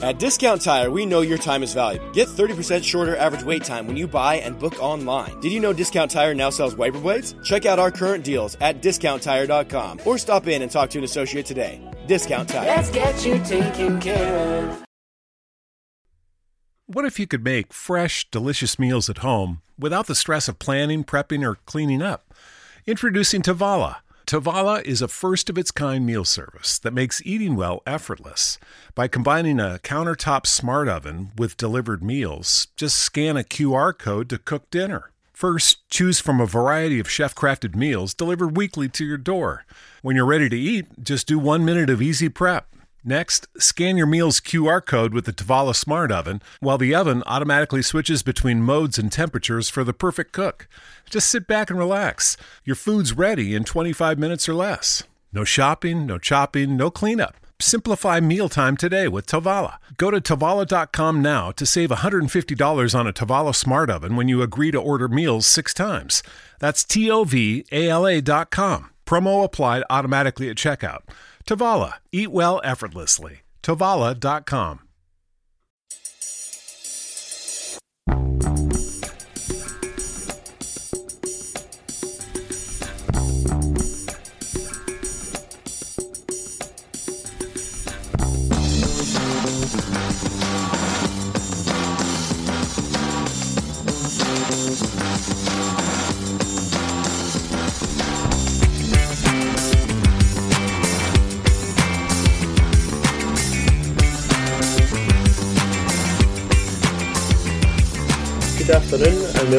At Discount Tire, we know your time is valuable. Get 30% shorter average wait time when you buy and book online. Did you know Discount Tire now sells wiper blades? Check out our current deals at discounttire.com or stop in and talk to an associate today. Discount Tire. Let's get you taken care of. What if you could make fresh, delicious meals at home without the stress of planning, prepping, or cleaning up? Introducing Tovala. Tovala is a first of its kind meal service that makes eating well effortless. By combining a countertop smart oven with delivered meals, just scan a QR code to cook dinner. First, choose from a variety of chef crafted meals delivered weekly to your door. When you're ready to eat, just do one minute of easy prep. Next, scan your meal's QR code with the Tovala Smart Oven, while the oven automatically switches between modes and temperatures for the perfect cook. Just sit back and relax. Your food's ready in 25 minutes or less. No shopping, no chopping, no cleanup. Simplify mealtime today with Tovala. Go to Tovala.com now to save $150 on a Tovala Smart Oven when you agree to order meals six times. That's T O V A L A.com. Promo applied automatically at checkout. Tovala. Eat well effortlessly. Tovala.com.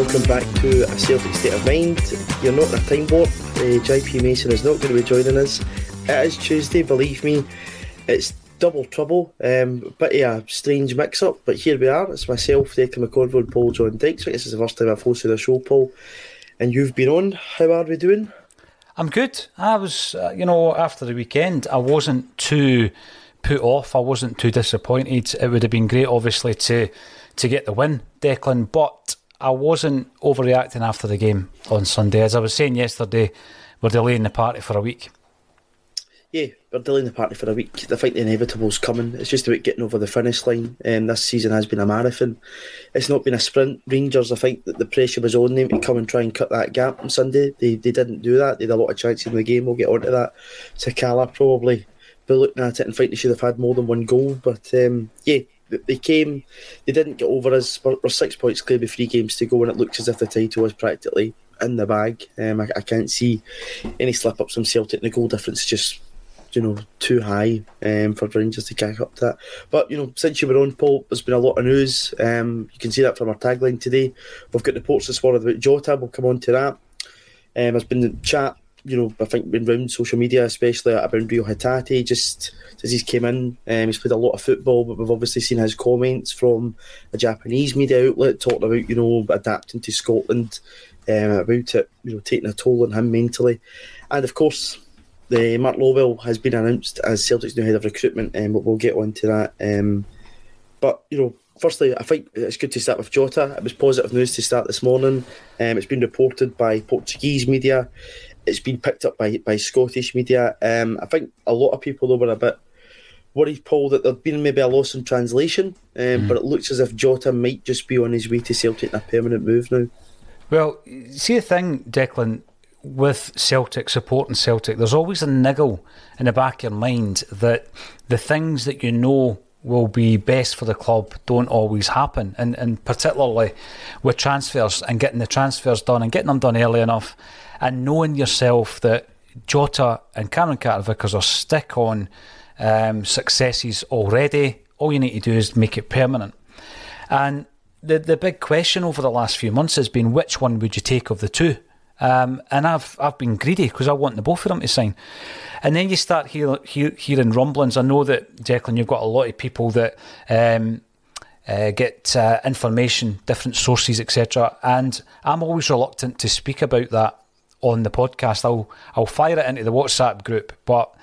welcome back to A Celtic State of Mind. You're not a time warp. Uh, JP Mason is not going to be joining us. It is Tuesday, believe me. It's double trouble. Um, bit of a strange mix up, but here we are. It's myself, Declan McConville, Paul John Dykes. This is the first time I've hosted a show, Paul. And you've been on. How are we doing? I'm good. I was, uh, you know, after the weekend, I wasn't too put off. I wasn't too disappointed. It would have been great, obviously, to to get the win, Declan. But I wasn't overreacting after the game on Sunday. As I was saying yesterday, we're delaying the party for a week. Yeah, we're delaying the party for a week. I think the inevitable's coming. It's just about getting over the finish line. Um, this season has been a marathon. It's not been a sprint. Rangers, I think that the pressure was on them to come and try and cut that gap on Sunday. They they didn't do that. They had a lot of chances in the game. We'll get onto that. Sakala probably be looking at it and think they should have had more than one goal. But um, yeah, they came, they didn't get over us. We're, we're six points clear with three games to go, and it looks as if the title is practically in the bag. Um, I, I can't see any slip ups from Celtic. The goal difference is just, you know, too high um, for Rangers to catch up to that. But you know, since you were on, Paul, there's been a lot of news. Um, you can see that from our tagline today. We've got reports this morning about Jota. We'll come on to that. Um, there's been the chat you know, I think been around social media, especially about Rio Hatate, just as he's came in, um, he's played a lot of football, but we've obviously seen his comments from a Japanese media outlet talking about, you know, adapting to Scotland, um, about it, you know, taking a toll on him mentally. And of course, the Mark Lawwell has been announced as Celtic's new head of recruitment, and um, we'll get on to that. Um, but, you know, firstly, I think it's good to start with Jota. It was positive news to start this morning. Um, it's been reported by Portuguese media it's been picked up by by Scottish media. Um, I think a lot of people though were a bit worried, Paul, that there'd been maybe a loss in translation. Um, mm. But it looks as if Jota might just be on his way to Celtic in a permanent move now. Well, see the thing, Declan, with Celtic supporting Celtic, there's always a niggle in the back of your mind that the things that you know will be best for the club don't always happen, and and particularly with transfers and getting the transfers done and getting them done early enough, and knowing yourself that Jota and Cameron Carter Vickers are stick on um, successes already. All you need to do is make it permanent, and the the big question over the last few months has been which one would you take of the two? Um, and I've I've been greedy because I want the both of them to sign. And then you start hear, hear, hearing rumblings. I know that Declan, you've got a lot of people that um, uh, get uh, information, different sources, etc. And I'm always reluctant to speak about that on the podcast. I'll I'll fire it into the WhatsApp group, but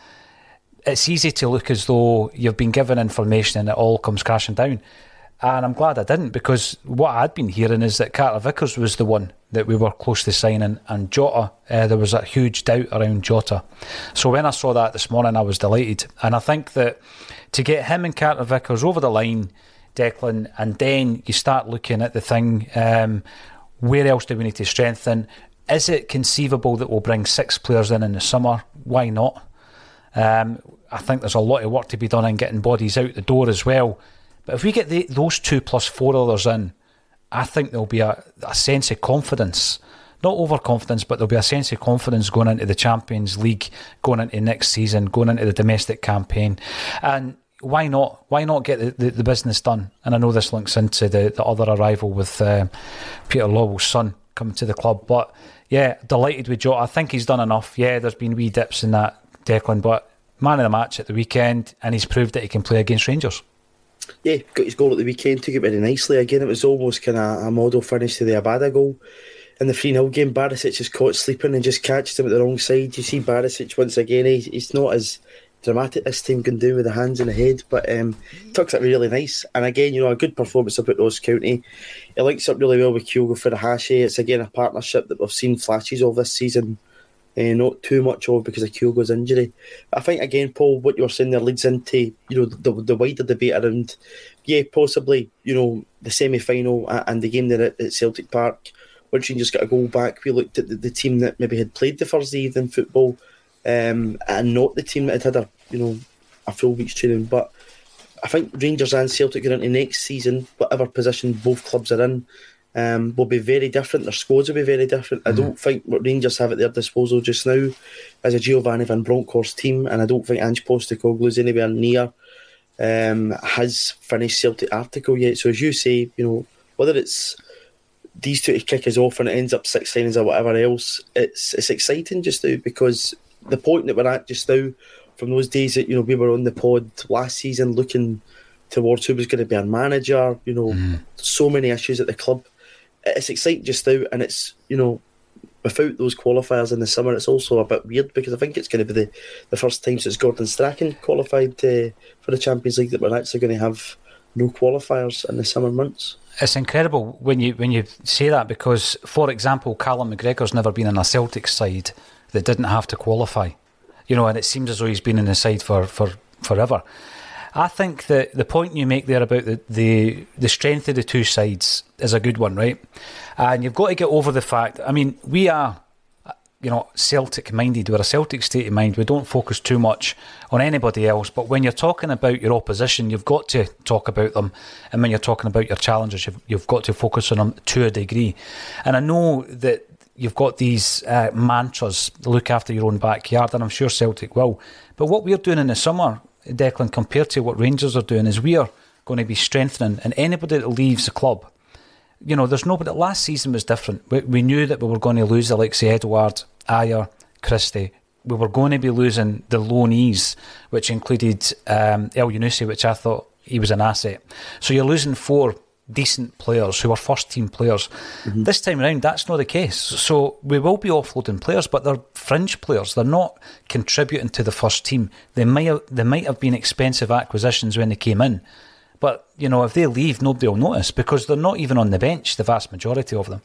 it's easy to look as though you've been given information and it all comes crashing down. And I'm glad I didn't because what I'd been hearing is that Carter Vickers was the one that we were close to signing, and Jota, uh, there was a huge doubt around Jota. So when I saw that this morning, I was delighted. And I think that to get him and Carter Vickers over the line, Declan, and then you start looking at the thing um, where else do we need to strengthen? Is it conceivable that we'll bring six players in in the summer? Why not? Um, I think there's a lot of work to be done in getting bodies out the door as well. But if we get the, those two plus four others in, I think there'll be a, a sense of confidence. Not overconfidence, but there'll be a sense of confidence going into the Champions League, going into next season, going into the domestic campaign. And why not? Why not get the, the, the business done? And I know this links into the, the other arrival with uh, Peter Lawwell's son coming to the club. But yeah, delighted with Joe. I think he's done enough. Yeah, there's been wee dips in that, Declan, but man of the match at the weekend, and he's proved that he can play against Rangers. Yeah, got his goal at the weekend, took it very nicely. Again, it was almost kind of a model finish to the Abada goal. In the 3 0 game, Barisic is caught sleeping and just catches him at the wrong side. You see Barisic once again, he, he's not as dramatic this team can do with the hands and the head, but um, tucks it really nice. And again, you know, a good performance up at Ross County. It links up really well with Kyogo Furuhashi. It's again a partnership that we've seen flashes of this season uh, not too much of because of Kyogo's injury. But I think again, Paul, what you're saying there leads into you know the, the wider debate around, yeah, possibly you know the semi final and the game there at, at Celtic Park. Once you just got a goal back, we looked at the, the, team that maybe had played the Thursday evening football, um, and not the team that had had a you know a full week's training. But I think Rangers and Celtic going into next season, whatever position both clubs are in, um, will be very different. Their squads will be very different. Mm. I don't think what Rangers have at their disposal just now is a Giovanni Van Bronckhorst team, and I don't think Ange Postecoglou is anywhere near um, has finished Celtic article yet. So as you say, you know whether it's these two to kick us off and it ends up six signings or whatever else, it's it's exciting just now because the point that we're at just now, from those days that you know we were on the pod last season looking towards who was going to be our manager, you know, mm. so many issues at the club it's exciting just now, and it's you know without those qualifiers in the summer, it's also a bit weird because I think it's going to be the, the first time since Gordon Strachan qualified uh, for the Champions League that we're actually going to have no qualifiers in the summer months. It's incredible when you when you say that because, for example, Callum McGregor's never been in a Celtic side that didn't have to qualify, you know, and it seems as though he's been in the side for, for forever. I think that the point you make there about the, the, the strength of the two sides is a good one, right? And you've got to get over the fact. I mean, we are, you know, Celtic minded. We're a Celtic state of mind. We don't focus too much on anybody else. But when you're talking about your opposition, you've got to talk about them. And when you're talking about your challengers, you've, you've got to focus on them to a degree. And I know that you've got these uh, mantras look after your own backyard, and I'm sure Celtic will. But what we're doing in the summer Declan, compared to what Rangers are doing, is we are going to be strengthening, and anybody that leaves the club, you know, there's nobody. Last season was different. We, we knew that we were going to lose Alexei Edouard, Ajer, Christie. We were going to be losing the loanees, which included um, Elyounoussi, which I thought he was an asset. So you're losing four decent players who are first team players. Mm-hmm. This time around, that's not the case. So we will be offloading players, but they're fringe players. They're not contributing to the first team. They might have, they might have been expensive acquisitions when they came in, but you know if they leave, nobody will notice because they're not even on the bench. The vast majority of them.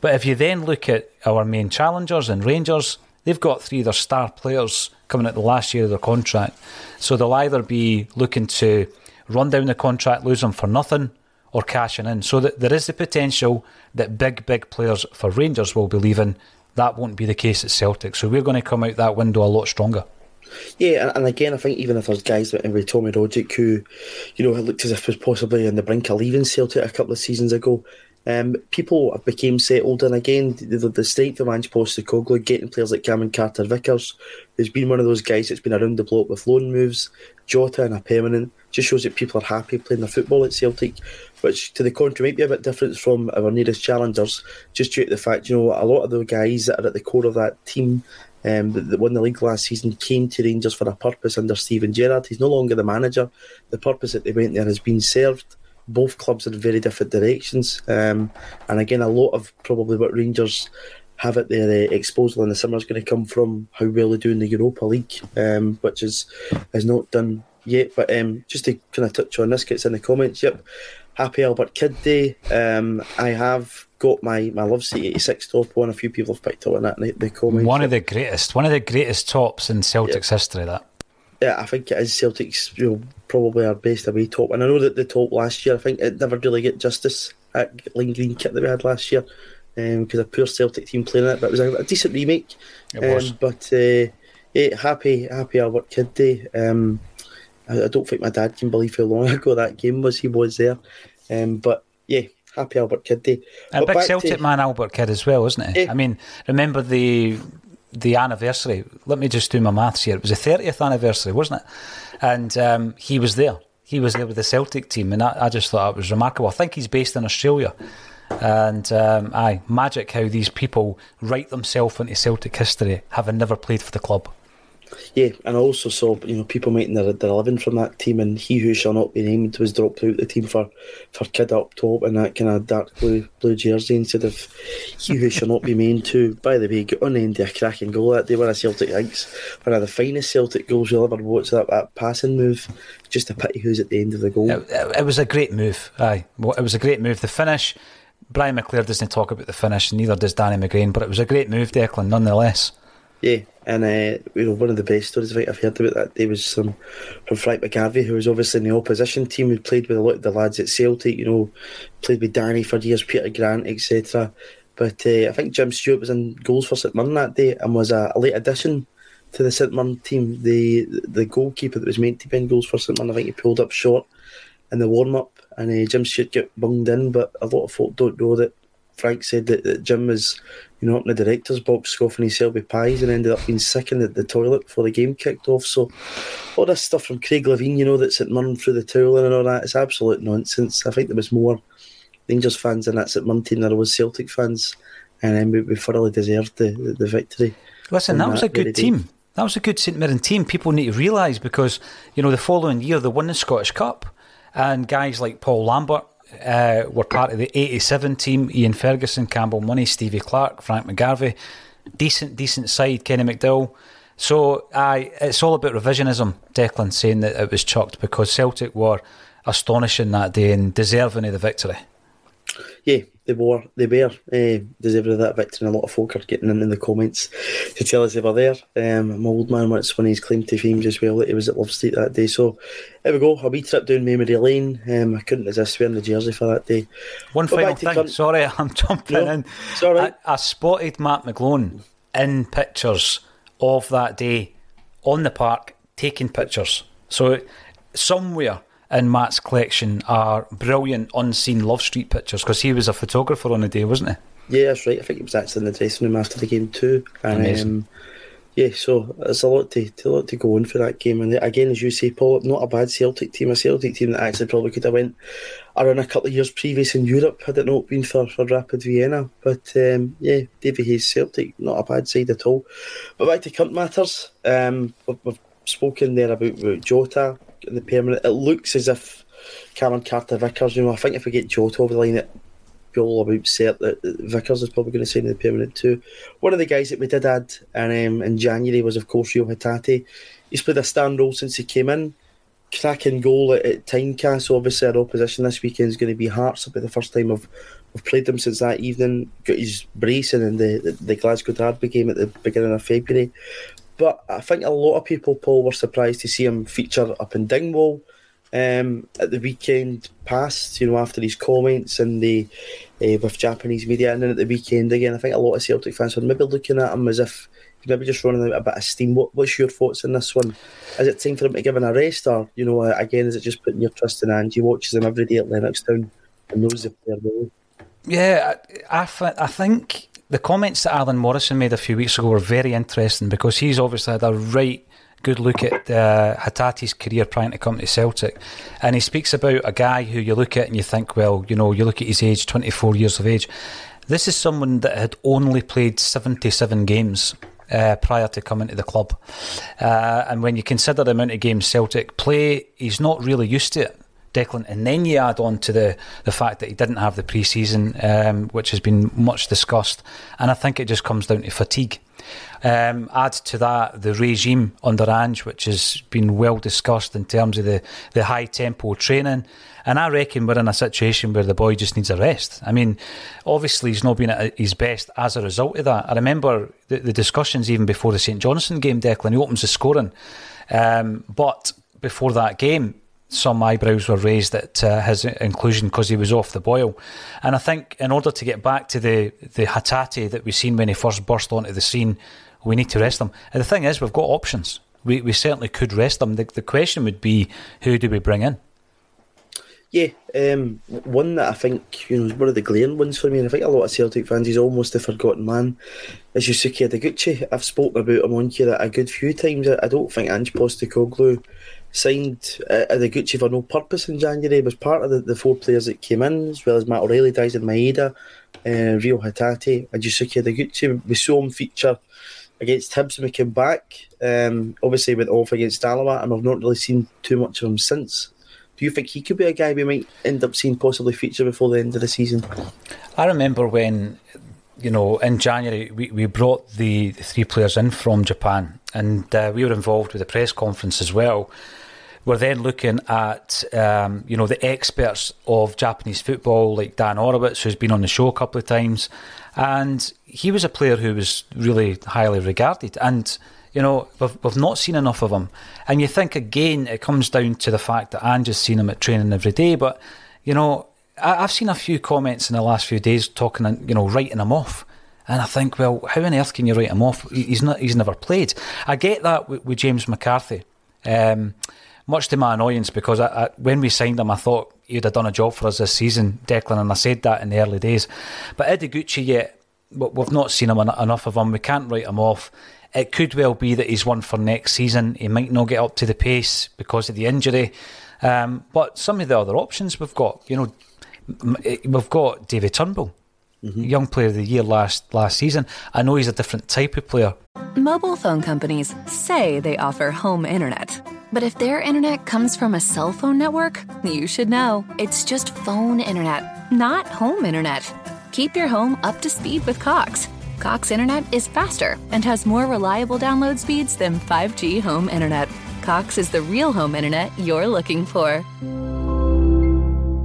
But if you then look at our main challengers and Rangers, they've got three of their star players coming at the last year of their contract, so they'll either be looking to run down the contract, lose them for nothing or cashing in. So that there is the potential that big, big players for Rangers will be leaving. That won't be the case at Celtic. So we're going to come out that window a lot stronger. Yeah, and, again, I think even if there's guys like Tommy Rogic who, you know, looked as if was possibly on the brink of leaving Celtic a couple of seasons ago, um, people have became settled, and again, the, the strength of Ange Postecoglou, getting players like Cameron Carter Vickers, who's been one of those guys that's been around the block with loan moves, Jota and a permanent, just shows that people are happy playing their football at Celtic, which to the contrary might be a bit different from our nearest challengers, just due to the fact, you know, a lot of the guys that are at the core of that team um, that, that won the league last season came to Rangers for a purpose under Steven Gerrard. He's no longer the manager. The purpose that they went there has been served both clubs are in very different directions. Um, and again, a lot of probably what Rangers have at their uh, exposure in the summer is going to come from how well they do in the Europa League, um, which is is not done yet. But um, just to kind of touch on this, gets in the comments. Yep, happy Albert Kidd Day. Um, I have got my, my Love Street 86 top on. A few people have picked up on that in the, the comments. One of the greatest, one of the greatest tops in Celtic's yep. history. That yeah, I think it is Celtic's you know, probably our best away top. And I know that the top last year, I think it never really get justice at Lime Green kit that we had last year because um, a poor Celtic team playing it, but it was a, a decent remake. It was. Um, but uh, yeah, happy, happy Albert Kidd Day. Um, I, I, don't think my dad can believe how long ago that game was. He was there. Um, but yeah, happy Albert Kidd Day. A big Celtic to, man, Albert Kidd as well, isn't it? Yeah. I mean, remember the the anniversary. Let me just do my maths here. It was the thirtieth anniversary, wasn't it? And um, he was there. He was there with the Celtic team, and I, I, just thought it was remarkable. I think he's based in Australia, and um, aye, magic how these people write themselves into Celtic history, having never played for the club. Yeah, and I also saw you know people making their, their living from that team, and he who shall not be named was dropped out the team for for Kidd up top in that kind of dark blue blue jersey instead of he who shall not be named. To by the way, got on the end a cracking goal that day. when of Celtic thinks one of the finest Celtic goals you'll ever watch. That that passing move, just a pity who's at the end of the goal. It, it, was a great move. Aye, Well, it was a great move. The finish. Brian McClair doesn't talk about the finish, neither does Danny McGrain, but it was a great move, Declan, nonetheless. Yeah, and uh, you know one of the best stories I've heard about that day was some from Frank McGarvey, who was obviously in the opposition team, who played with a lot of the lads at Celtic. You know, played with Danny for years, Peter Grant, etc. But uh, I think Jim Stewart was in goals for St Mirren that day and was a, a late addition to the St Mirren team. The the goalkeeper that was meant to be in goals for St Mirren, I think he pulled up short in the warm up, and uh, Jim Stewart got bunged in. But a lot of folk don't know that Frank said that, that Jim was you know, up in the director's box scoffing his Selby pies and ended up being sick in the, the, toilet before the game kicked off. So, all this stuff from Craig Levein, you know, that's at Murn through the towel and all that, it's absolute nonsense. I think there was more Rangers fans in that St Mirren team than there was Celtic fans, and then we, we thoroughly deserved the, the, the victory. Listen, that was a good team. That was a good St Mirren team. People need to realise because, you know, the following year they won the Scottish Cup, and guys like Paul Lambert uh, were part of the 87 team Ian Ferguson, Campbell Money, Stevie Clark, Frank McGarvey. Decent, decent side, Kenny McDowell. So I, it's all about revisionism, Declan, saying that it was chucked because Celtic were astonishing that day and deserving of the victory. Yeah, they were. They were uh, deserving of that victory. And a lot of folk are getting in, in the comments to tell us they were there. Um, my old man once when he's claimed to fame as well that he was at Love Street that day. So here we go. A wee trip down memory lane. Um, I couldn't resist wearing the jersey for that day. One but final thing. Con- Sorry, I'm jumping no, in. I, I spotted Matt McGlone in pictures of that day on the park taking pictures. So somewhere in Matt's collection are brilliant unseen Love Street pictures because he was a photographer on the day, wasn't he? Yeah, that's right. I think he was actually in the dressing room after the game too. And um, yeah, so it's a lot to, to a lot to go on for that game. And again, as you say, Paul, not a bad Celtic team, a Celtic team that actually probably could have went around a couple of years previous in Europe had it not been for, for Rapid Vienna. But um, yeah, Davie Hay's Celtic, not a bad side at all. But back to cunt matters. Um, we've, we've spoken there about, about Jota in the permanent. It looks as if Cameron Carter Vickers, you know, I think if we get Jota over the line, it be all about set that Vickers is probably going to sign the permanent too. One of the guys that we did add and, um, in January was, of course, Rio Hatate. He's played a stand role since he came in. Cracking goal at, at Tynecastle. Obviously, our opposition this weekend is going to be Hearts. It'll be the first time I've, I've played them since that evening. Got his bracing in the, the, the Glasgow Derby game at the beginning of February. But I think a lot of people, Paul, were surprised to see him feature up in Dingwall um, at the weekend past, you know, after his comments and the uh, with Japanese media. And then at the weekend again, I think a lot of Celtic fans are maybe looking at him as if he's maybe just running out a bit of steam. What, what's your thoughts on this one? Is it time for him to give an arrest, or you know, again, is it just putting your trust in Ange? He watches him every day at Lennoxtown and knows the player well. Yeah, I, I, I think the comments that Alan Morrison made a few weeks ago were very interesting because he's obviously had a right good look at uh, Hatate's career prior to coming to Celtic. And he speaks about a guy who you look at and you think, well, you know, you look at his age, 24 years of age. This is someone that had only played 77 games uh, prior to coming to the club. Uh, and when you consider the amount of games Celtic play, he's not really used to it. Declan, and then you add on to the, the fact that he didn't have the pre season, um, which has been much discussed, and I think it just comes down to fatigue. Um, add to that the regime under Ange, which has been well discussed in terms of the, the high tempo training. And I reckon we're in a situation where the boy just needs a rest. I mean, obviously, he's not been at his best as a result of that. I remember the, the discussions even before the St Johnstone game, Declan. He opens the scoring. Um, but before that game, some eyebrows were raised at uh, his inclusion because he was off the boil. And I think in order to get back to the, the Hatate that we've seen when he first burst onto the scene, we need to rest him. And the thing is, we've got options. We, we certainly could rest them. The, the question would be, who do we bring in? Yeah, um, one that I think you know is one of the glaring ones for me, and I think a lot of Celtic fans he's almost a forgotten man, is Yusuke Ideguchi. I've spoken about him on here a good few times. I don't think Ange Postecoglou signed uh, Gucci for no purpose in January. was part of the, the four players that came in, as well as Matt O'Riley, Daizen Maeda, uh, Reo Hatate, and Yusuke Ideguchi. We saw him feature against Hibs when we came back. Um, obviously, went off against Alloa, and I've not really seen too much of him since. Do you think he could be a guy we might end up seeing possibly feature before the end of the season? I remember when, you know, in January we, we brought the, the three players in from Japan, and uh, we were involved with the press conference as well. We're then looking at, um, you know, the experts of Japanese football, like Dan Orlowitz, who's been on the show a couple of times, and he was a player who was really highly regarded. And you know, we've, we've not seen enough of him. And you think again, it comes down to the fact that Ange has seen him at training every day. But you know, I, have seen a few comments in the last few days talking, and you know, writing him off. And I think, well, how on earth can you write him off? He's not. He's never played. I get that with, with James McCarthy. Um, much to my annoyance because I, I, when we signed him, I thought he'd have done a job for us this season, Declan, and I said that in the early days. But Ideguchi, yet we've not seen him enough of him. We can't write him off. It could well be that he's one for next season. He might not get up to the pace because of the injury. Um, but some of the other options we've got, you know, eh, we've got David Turnbull, mm-hmm. young player of the year last last season. I know he's a different type of player. Mobile phone companies say they offer home internet. But if their internet comes from a cell phone network, you should know. It's just phone internet, not home internet. Keep your home up to speed with Cox. Cox internet is faster and has more reliable download speeds than 5G home internet. Cox is the real home internet you're looking for.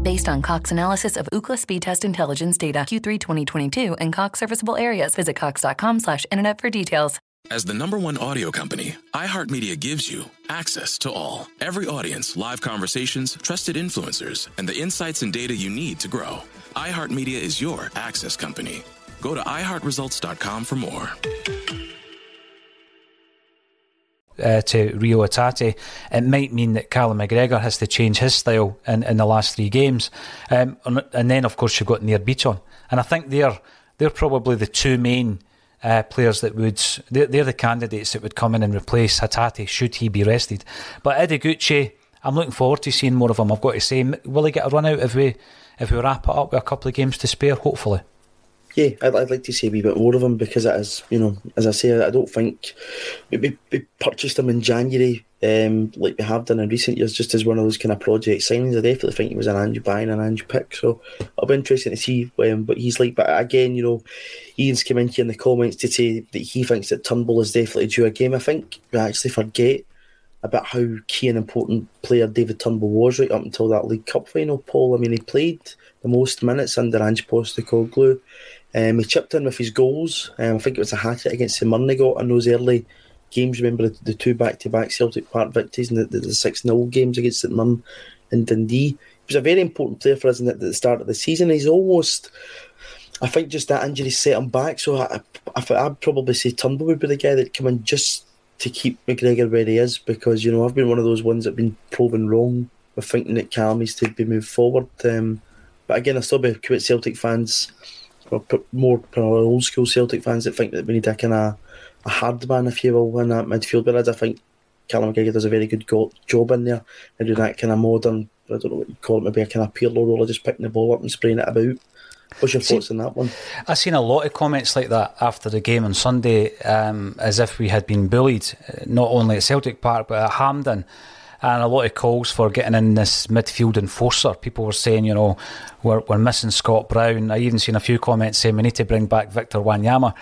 Based on Cox analysis of Ookla speed test intelligence data Q3 2022 and Cox serviceable areas, visit cox.com slash internet for details. As the number one audio company, iHeartMedia gives you access to all. Every audience, live conversations, trusted influencers, and the insights and data you need to grow. iHeartMedia is your access company. Go to iHeartResults.com for more. Uh, to Rio Hatate, it might mean that Callum McGregor has to change his style in, in the last three games. Um, and then, of course, you've got Nir Bitton. And I think they're, they're probably the two main uh, players that would they're, they're, the candidates that would come in and replace Hatate should he be rested. But Ideguchi, I'm looking forward to seeing more of him. I've got to say, will he get a run out if we if we wrap it up with a couple of games to spare? Hopefully. Yeah, I'd, I'd like to see a wee bit more of him because it is, you know, as I say, I don't think we, we purchased him in January um, like we have done in recent years, just as one of those kind of project signings. I definitely think he was an Ange buying an Ange pick, so it'll be interesting to see um, what he's like. But again, you know, Ian's come in here in the comments to say that he thinks that Turnbull is definitely due a game. I think we actually forget about how key and important player David Turnbull was right up until that League Cup final, Paul. I mean, he played the most minutes under Ange Postecoglou. Um, he chipped in with his goals. Um, I think it was a hat trick against the Murray got in those early games. Remember the, the two back to back Celtic Park victories and the, the, the 6 0 games against St Mirren and Dundee. He was a very important player for us at the start of the season. He's almost, I think, just that injury set him back. So I, I, I'd probably say Turnbull would be the guy that come in just to keep McGregor where he is because you know I've been one of those ones that've been proven wrong with thinking that Callum needs to be moved forward. Um, but again, I still be quite Celtic fans, more old school Celtic fans that think that we need a kind of a hard man, if you will, in that midfield. Whereas I think Callum McGregor does a very good go- job in there and do that kind of modern, I don't know what you call it, maybe a kind of Pirlo role just picking the ball up and spraying it about. What's your See, thoughts on that one? I've seen a lot of comments like that after the game on Sunday, um, as if we had been bullied, not only at Celtic Park but at Hampden and a lot of calls for getting in this midfield enforcer. People were saying, you know, we're, we're missing Scott Brown. I even seen a few comments saying we need to bring back Victor Wanyama.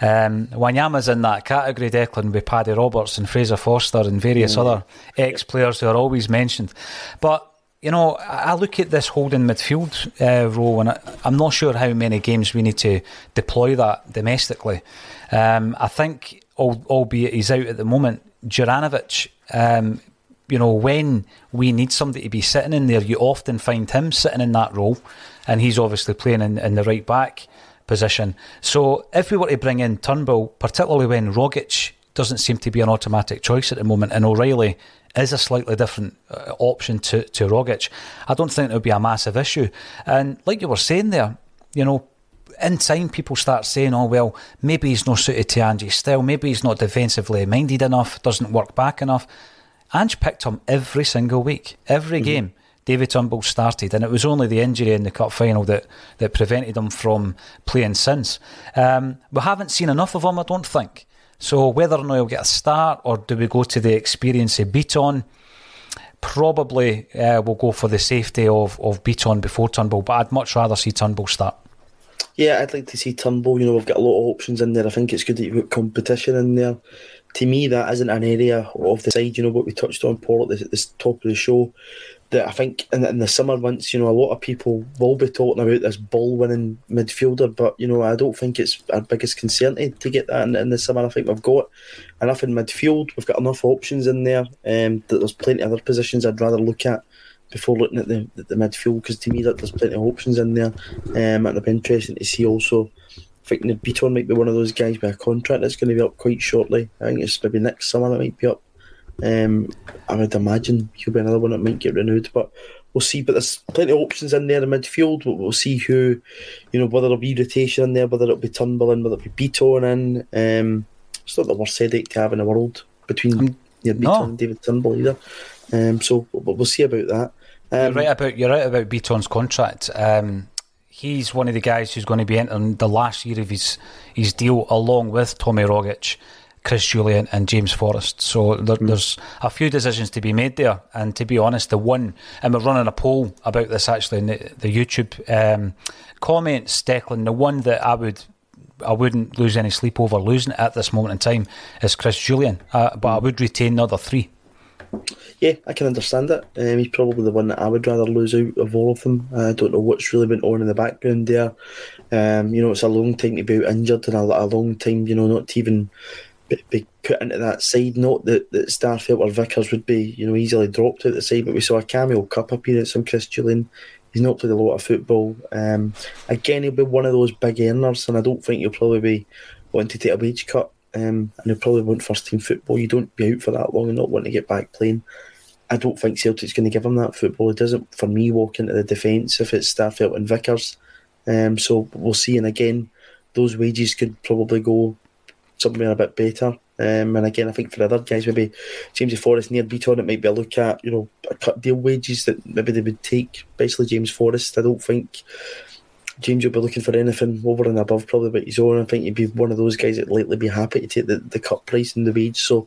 Um, Wanyama's in that category, Declan, with Paddy Roberts and Fraser Forster and various mm. other ex players who are always mentioned. But you know, I look at this holding midfield uh, role, and I, am not sure how many games we need to deploy that domestically. Um, I think, albeit he's out at the moment, Juranovic um, you know, when we need somebody to be sitting in there, you often find him sitting in that role, and he's obviously playing in, in the right back position. So if we were to bring in Turnbull, particularly when Rogic doesn't seem to be an automatic choice at the moment, and O'Riley is a slightly different uh, option to, to Rogic, I don't think it would be a massive issue. And like you were saying there, you know, in time people start saying, oh, well, maybe he's not suited to Angie's style, maybe he's not defensively minded enough, doesn't work back enough. Ange picked him every single week, every mm-hmm. game. David Turnbull started, and it was only the injury in the cup final that, that prevented him from playing since. Um, we haven't seen enough of him, I don't think. So whether or not he'll get a start, or do we go to the experience of Bitton? Probably uh, we'll go for the safety of, of Bitton before Turnbull, but I'd much rather see Turnbull start. Yeah, I'd like to see Turnbull. You know, we've got a lot of options in there. I think it's good that you've got competition in there to me, that isn't an area of the side, you know, what we touched on, Paul, at the, the top of the show, that I think in, in, the summer months, you know, a lot of people will be talking about this ball winning midfielder, but, you know, I don't think it's our biggest concern to, to get that in, in, the summer. I think we've got enough in midfield, we've got enough options in there, um, that there's plenty of other positions I'd rather look at before looking at the, the, midfield, because to me, that there's plenty of options in there, um, and it'll be interesting to see also I think Bitton might be one of those guys with a contract that's going to be up quite shortly. I think it's maybe next summer it might be up. Um, I would imagine he'll be another one that might get renewed, but we'll see. But there's plenty of options in there in midfield. We'll, we'll see who, you know, whether there'll be rotation in there, whether it'll be Turnbull in, whether it'll be Bitton in. Um, it's not the worst headache to have in the world between um, you know, no. and David Turnbull either. Um, so we'll, we'll see about that. Um, you're right about you're right about Bitton's contract. Um, he's one of the guys who's going to be entering the last year of his his deal along with Tommy Rogic, Chris Jullien, and James Forrest. So there, mm. there's a few decisions to be made there. And to be honest, the one and we're running a poll about this actually in the, the YouTube um, comments, Declan. The one that I would I wouldn't lose any sleep over losing at this moment in time is Chris Jullien, uh, but I would retain the other three. Yeah, I can understand it. Um, he's probably the one that I would rather lose out of all of them. I don't know what's really been on in the background there. Um, you know, it's a long time to be injured and a, a long time, you know, not to even be, be, put into that side. Not that, that Starfelt or Vickers would be, you know, easily dropped out the side, but we saw a cameo cup appearance from Chris Jullien. He's not played a lot of football. Um, again, he'll be one of those big earners, and I don't think he'll probably be wanting to take a wage cut um, and he'll probably want first team football. You don't be out for that long and not want to get back playing. I don't think Celtic's going to give him that football. It doesn't, for me, walk into the defence if it's Starfelt and Vickers. Um, so we'll see. And again, those wages could probably go somewhere a bit better. Um, and again, I think for other guys, maybe James Forrest Nir Bitton, it might be a look at, you know, a cut deal wages that maybe they would take, especially James Forrest. I don't think James will be looking for anything over and above probably about his own. I think he'd be one of those guys that likely be happy to take the, the cut price and the wage. So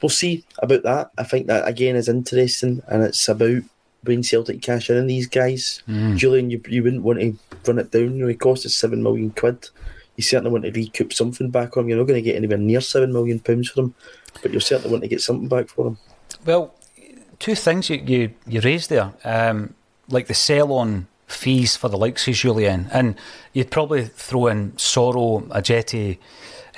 we'll see about that. I think that again is interesting and it's about when Celtic cash in these guys. Mm. Jullien, you, you wouldn't want to run it down. You know, he cost us seven million quid. You certainly want to recoup something back on him. You're not going to get anywhere near seven million pounds for him, but you certainly want to get something back for him. Well, two things you you, you raised there, um, like the sell on fees for the likes of Jullien. And you'd probably throw in Soro, Ajeti,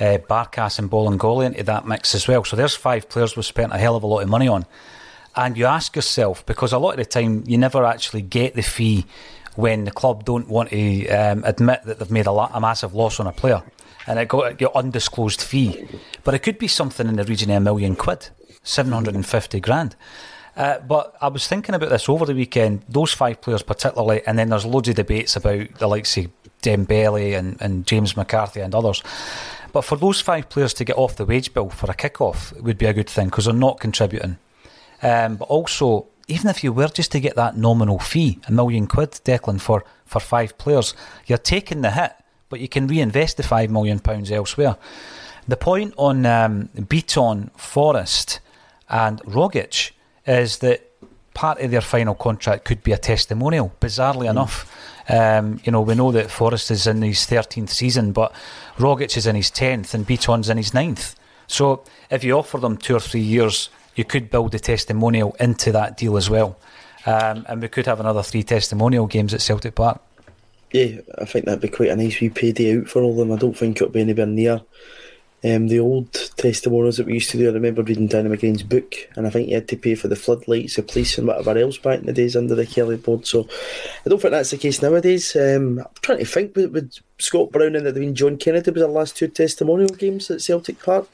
uh, Barkas, and Bolingoli into that mix as well. So there's five players we've spent a hell of a lot of money on. and you ask yourself because a lot of the time you never actually get the fee when the club don't want to um, admit that they've made a, la- a, massive loss on a player and it got your undisclosed fee. But it could be something in the region of a million quid, 750 grand. Uh, but I was thinking about this over the weekend, those five players particularly, and then there's loads of debates about the likes of Dembele and, and James McCarthy and others. But for those five players to get off the wage bill for a kick-off would be a good thing because they're not contributing. Um, but also, even if you were just to get that nominal fee, a million quid, Declan, for, for five players, you're taking the hit, but you can reinvest the five million pounds elsewhere. The point on um, Bitton, Forrest, and Rogic is that part of their final contract could be a testimonial. Bizarrely mm. enough, um, you know, we know that Forrest is in his 13th season, but Rogic is in his 10th and Bitton's in his 9th. So if you offer them two or three years, you could build a testimonial into that deal as well. Um, and we could have another three testimonial games at Celtic Park. Yeah, I think that'd be quite a nice wee payday out for all of them. I don't think it'll be anywhere near um, the old testimonials that we used to do, I remember reading Danny McGrain's book, and I think you had to pay for the floodlights, the police, and whatever else back in the days under the Kelly board. So I don't think that's the case nowadays. Um, I'm trying to think with, with Scott Brown and been John Kennedy was the last two testimonial games at Celtic Park.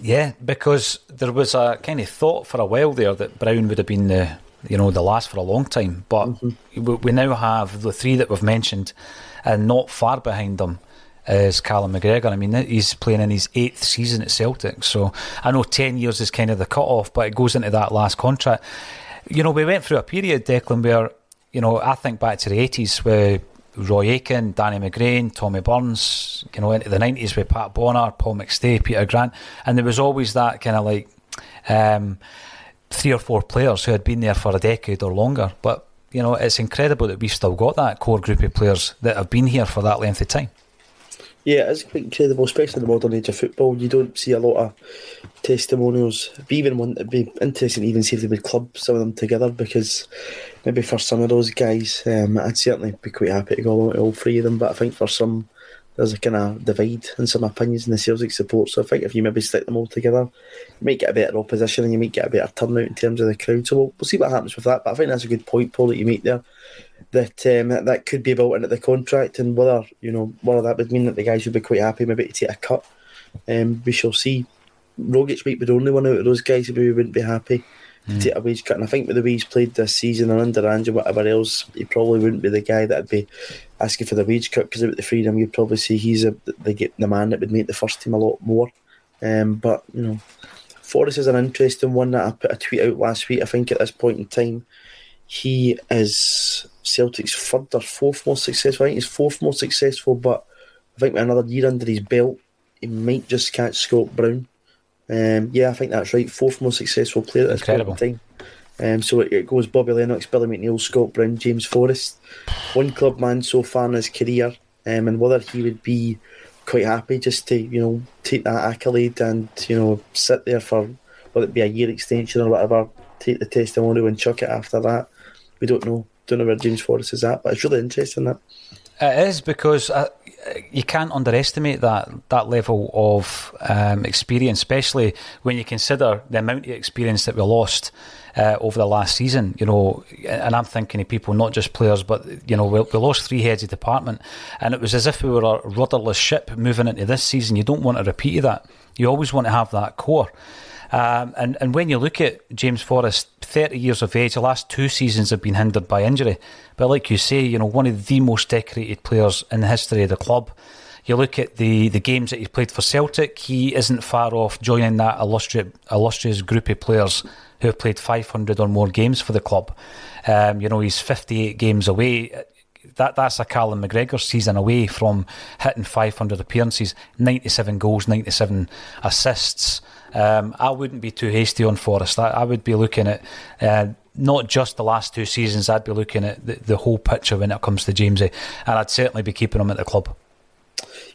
Yeah, because there was a kind of thought for a while there that Brown would have been the you know the last for a long time, but mm-hmm. we, we now have the three that we've mentioned, and not far behind them is Callum McGregor. I mean, he's playing in his eighth season at Celtic. So I know 10 years is kind of the cut off, but it goes into that last contract. You know, we went through a period, Declan, where, you know, I think back to the 80s where Roy Aitken, Danny McGrain, Tommy Burns, you know, into the 90s with Pat Bonner, Paul McStay, Peter Grant. And there was always that kind of like um, three or four players who had been there for a decade or longer. But, you know, it's incredible that we've still got that core group of players that have been here for that length of time. Yeah, it's quite incredible, especially in the modern age of football. You don't see a lot of testimonials. Be even one it'd be interesting to even see if they would club some of them together because maybe for some of those guys, um, I'd certainly be quite happy to go along with all three of them. But I think for some there's a kind of divide in some opinions in the Celtic support. So I think if you maybe stick them all together, you might get a better opposition and you might get a better turnout in terms of the crowd. So we'll, we'll see what happens with that. But I think that's a good point, Paul, that you make there that um, that could be built into the contract, and whether you know whether that would mean that the guys would be quite happy maybe to take a cut. Um, we shall see. Rogic might be the only one out of those guys who wouldn't be happy to mm. take a wage cut. And I think with the way he's played this season and under Ange and whatever else, he probably wouldn't be the guy that'd be asking for the wage cut because with the freedom, you'd probably see he's a, the, the man that would make the first team a lot more. Um, but you know, Forrest is an interesting one that I put a tweet out last week. I think at this point in time, he is Celtic's third or fourth most successful. I think he's fourth most successful, but I think with another year under his belt, he might just catch Scott Brown. Um, yeah, I think that's right. Fourth most successful player at this Incredible. point in time. Um, so it, it, goes Bobby Lennox, Billy McNeill, Scott Brown, James Forrest. One club man so far in his career, um, and whether he would be quite happy just to you know take that accolade and you know sit there for whether it be a year extension or whatever, take the testimonial and chuck it after that we don't know. Don't know where James Forrest is at, but it's really interesting that. It is because uh, you can't underestimate that that level of um, experience, especially when you consider the amount of experience that we lost uh, over the last season. You know, and I'm thinking of people, not just players, but you know, we, we, lost three heads of department, and it was as if we were a rudderless ship moving into this season. You don't want a repeat that. You always want to have that core. Um, and, and when you look at James Forrest, 30 years of age, the last two seasons have been hindered by injury. But like you say, you know, one of the most decorated players in the history of the club. You look at the, the games that he's played for Celtic, he isn't far off joining that illustrious, illustrious group of players who have played 500 or more games for the club. Um, you know, he's 58 games away that that's a Callum McGregor season away from hitting 500 appearances, 97 goals, 97 assists. Um, I wouldn't be too hasty on Forrest. I, I would be looking at uh, not just the last two seasons. I'd be looking at the, the whole picture when it comes to Jamesy, and I'd certainly be keeping him at the club.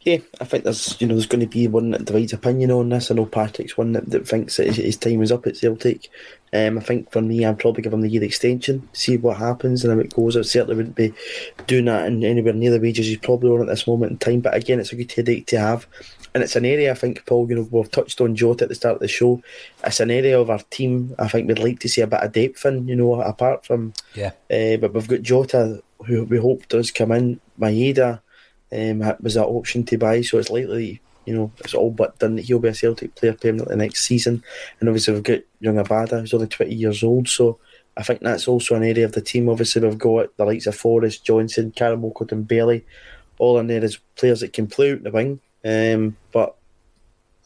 Yeah, I think there's you know there's going to be one that divides opinion on this. I know Patrick's one that, that thinks that his, his time is up at Celtic. Um, I think for me, I'd probably give him the year extension, see what happens and how it goes. I certainly wouldn't be doing that in anywhere near the wages he's probably on at this moment in time. But again, it's a good headache to have. and it's an area I think, Paul. You know, we've touched on Jota at the start of the show. It's an area of our team I think we'd like to see a bit of depth in. You know, apart from yeah, uh, but we've got Jota, who we hope does come in. Maeda um, was that option to buy, so it's likely. You know, it's all but done that he'll be a Celtic player permanently next season. And obviously, we've got young Abada, who's only 20 years old. So I think that's also an area of the team. Obviously, we've got the likes of Forrest, Johnson, Karamoko, and Bailey, all in there as players that can play out the wing. Um, but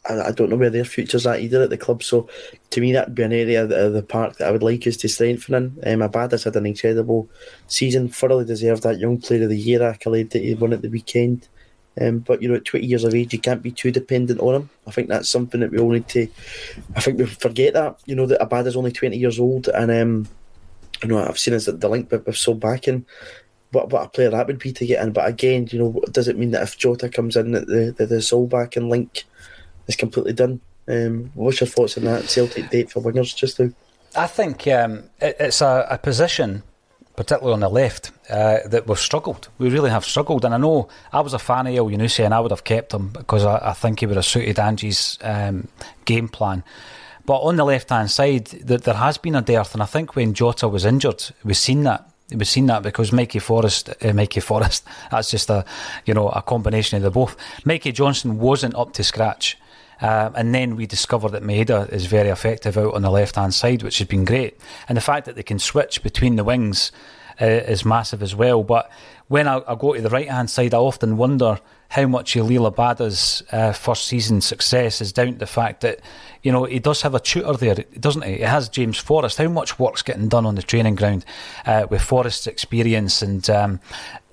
I, I, don't know where their future's at either at the club. So to me, that'd be an area of the, park that I would like us to strengthen in. Um, Abada's had an incredible season, thoroughly deserved that Young Player of the Year accolade that he won at the weekend. Um, but you know, at 20 years of age, you can't be too dependent on him. I think that's something that we all need to. I think we forget that. You know that Abada is only 20 years old, and um, you know I've seen as the link with, with Solbakken what, what a player that would be to get in. But again, you know, does it mean that if Jota comes in, that the the, the and link is completely done? Um, what's your thoughts on that Celtic date for wingers just now? I think um, it, it's a, a, position, particularly on the left, uh, that we've struggled. We really have struggled. And I know I was a fan of Elyounoussi and I would have kept him because I, I think he would have suited Ange's um, game plan. But on the left hand side, there has been a dearth. And I think when Jota was injured, we've seen that we've seen that because Mikey Forrest, uh, Mikey Forrest, that's just a you know a combination of the both. Mikey Johnston wasn't up to scratch, uh, and then we discovered that Maeda is very effective out on the left hand side, which has been great. And the fact that they can switch between the wings uh, is massive as well. But when I, I go to the right hand side, I often wonder how much Liel Abada's uh, first season success is down to the fact that you know he does have a tutor there, doesn't he? He has James Forrest. How much work's getting done on the training ground uh, with Forrest's experience and um,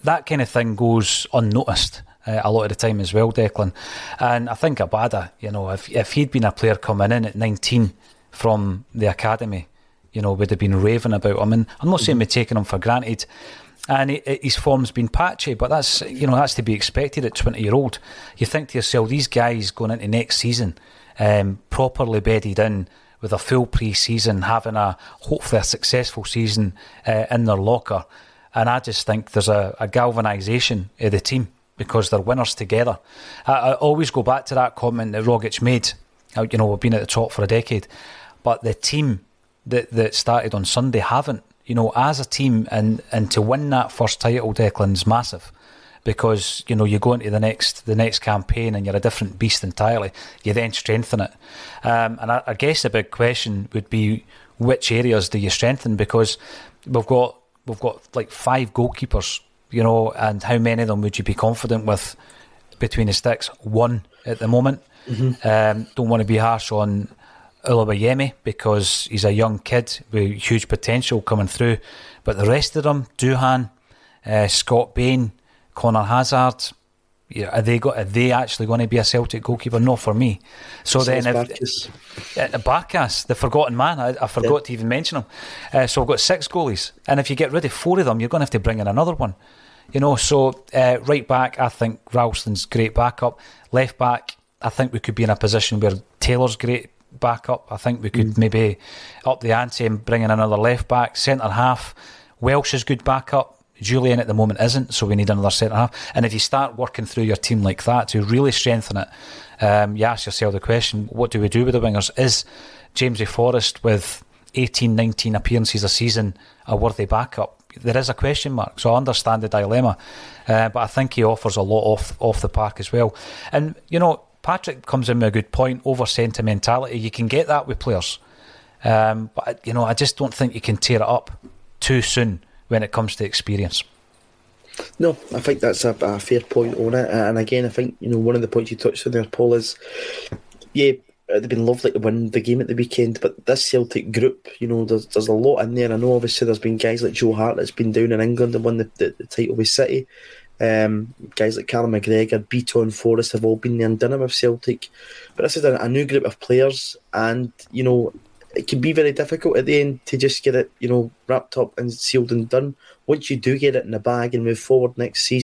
that kind of thing goes unnoticed. Uh, a lot of the time as well, Declan. And I think Abada, you know, if if he'd been a player coming in at 19 from the academy, you know, would have been raving about him. And I'm not saying we're taking him for granted, and his form's been patchy, but that's you know that's to be expected at 20 year old. You think to yourself, these guys going into next season, um, properly bedded in with a full pre-season, having a hopefully a successful season uh, in their locker, and I just think there's a, a galvanisation of the team because they're winners together. I, I, always go back to that comment that Rogic made. Uh, you know, we've been at the top for a decade, but the team that that started on Sunday haven't you know, as a team and, and to win that first title, Declan's massive because you know you go into the next the next campaign and you're a different beast entirely. You then strengthen it, um, and I, I, guess the big question would be which areas do you strengthen because we've got we've got like five goalkeepers, you know, and how many of them would you be confident with between the sticks? One at the moment. Mm-hmm. Um, don't want to be harsh on Oluwayemi because he's a young kid with huge potential coming through. But the rest of them, Doohan, uh, Scott Bain, Conor Hazard, yeah, are they got? Are they actually going to be a Celtic goalkeeper? No, for me. So then, if uh, Barkas, the forgotten man, I, I forgot yeah. to even mention him. Uh, so I've got six goalies, and if you get rid of four of them, you're going to have to bring in another one. You know, so uh, right back, I think Ralston's great backup. Left back, I think we could be in a position where Taylor's great backup. I think we could mm. maybe up the ante and bring in another left back, centre half. Welsh is good backup. Jullien at the moment isn't, so we need another centre half. And if you start working through your team like that to really strengthen it, um, you ask yourself the question: What do we do with the wingers? Is Jamesy Forrest with 18, 19 appearances a season a worthy backup? There is a question mark, so I understand the dilemma, uh, but I think he offers a lot off off the park as well. And you know, Patrick comes in with a good point over sentimentality. You can get that with players, um, but you know I just don't think you can tear it up too soon when it comes to experience. No, I think that's a, a fair point on it. And again, I think you know one of the points you touched on there, Paul, is yeah, it'd have been lovely to win the game at the weekend, but this Celtic group, you know, there's there's a lot in there. I know obviously there's been guys like Joe Hart that's been down in England and won the, the, the title with City. Um, guys like Callum McGregor, Bitton, Forrest have all been there and done it with Celtic. But this is a, a, new group of players, and you know it can be very difficult at the end to just get it, you know, wrapped up and sealed and done. Once you do get it in the bag and move forward next season.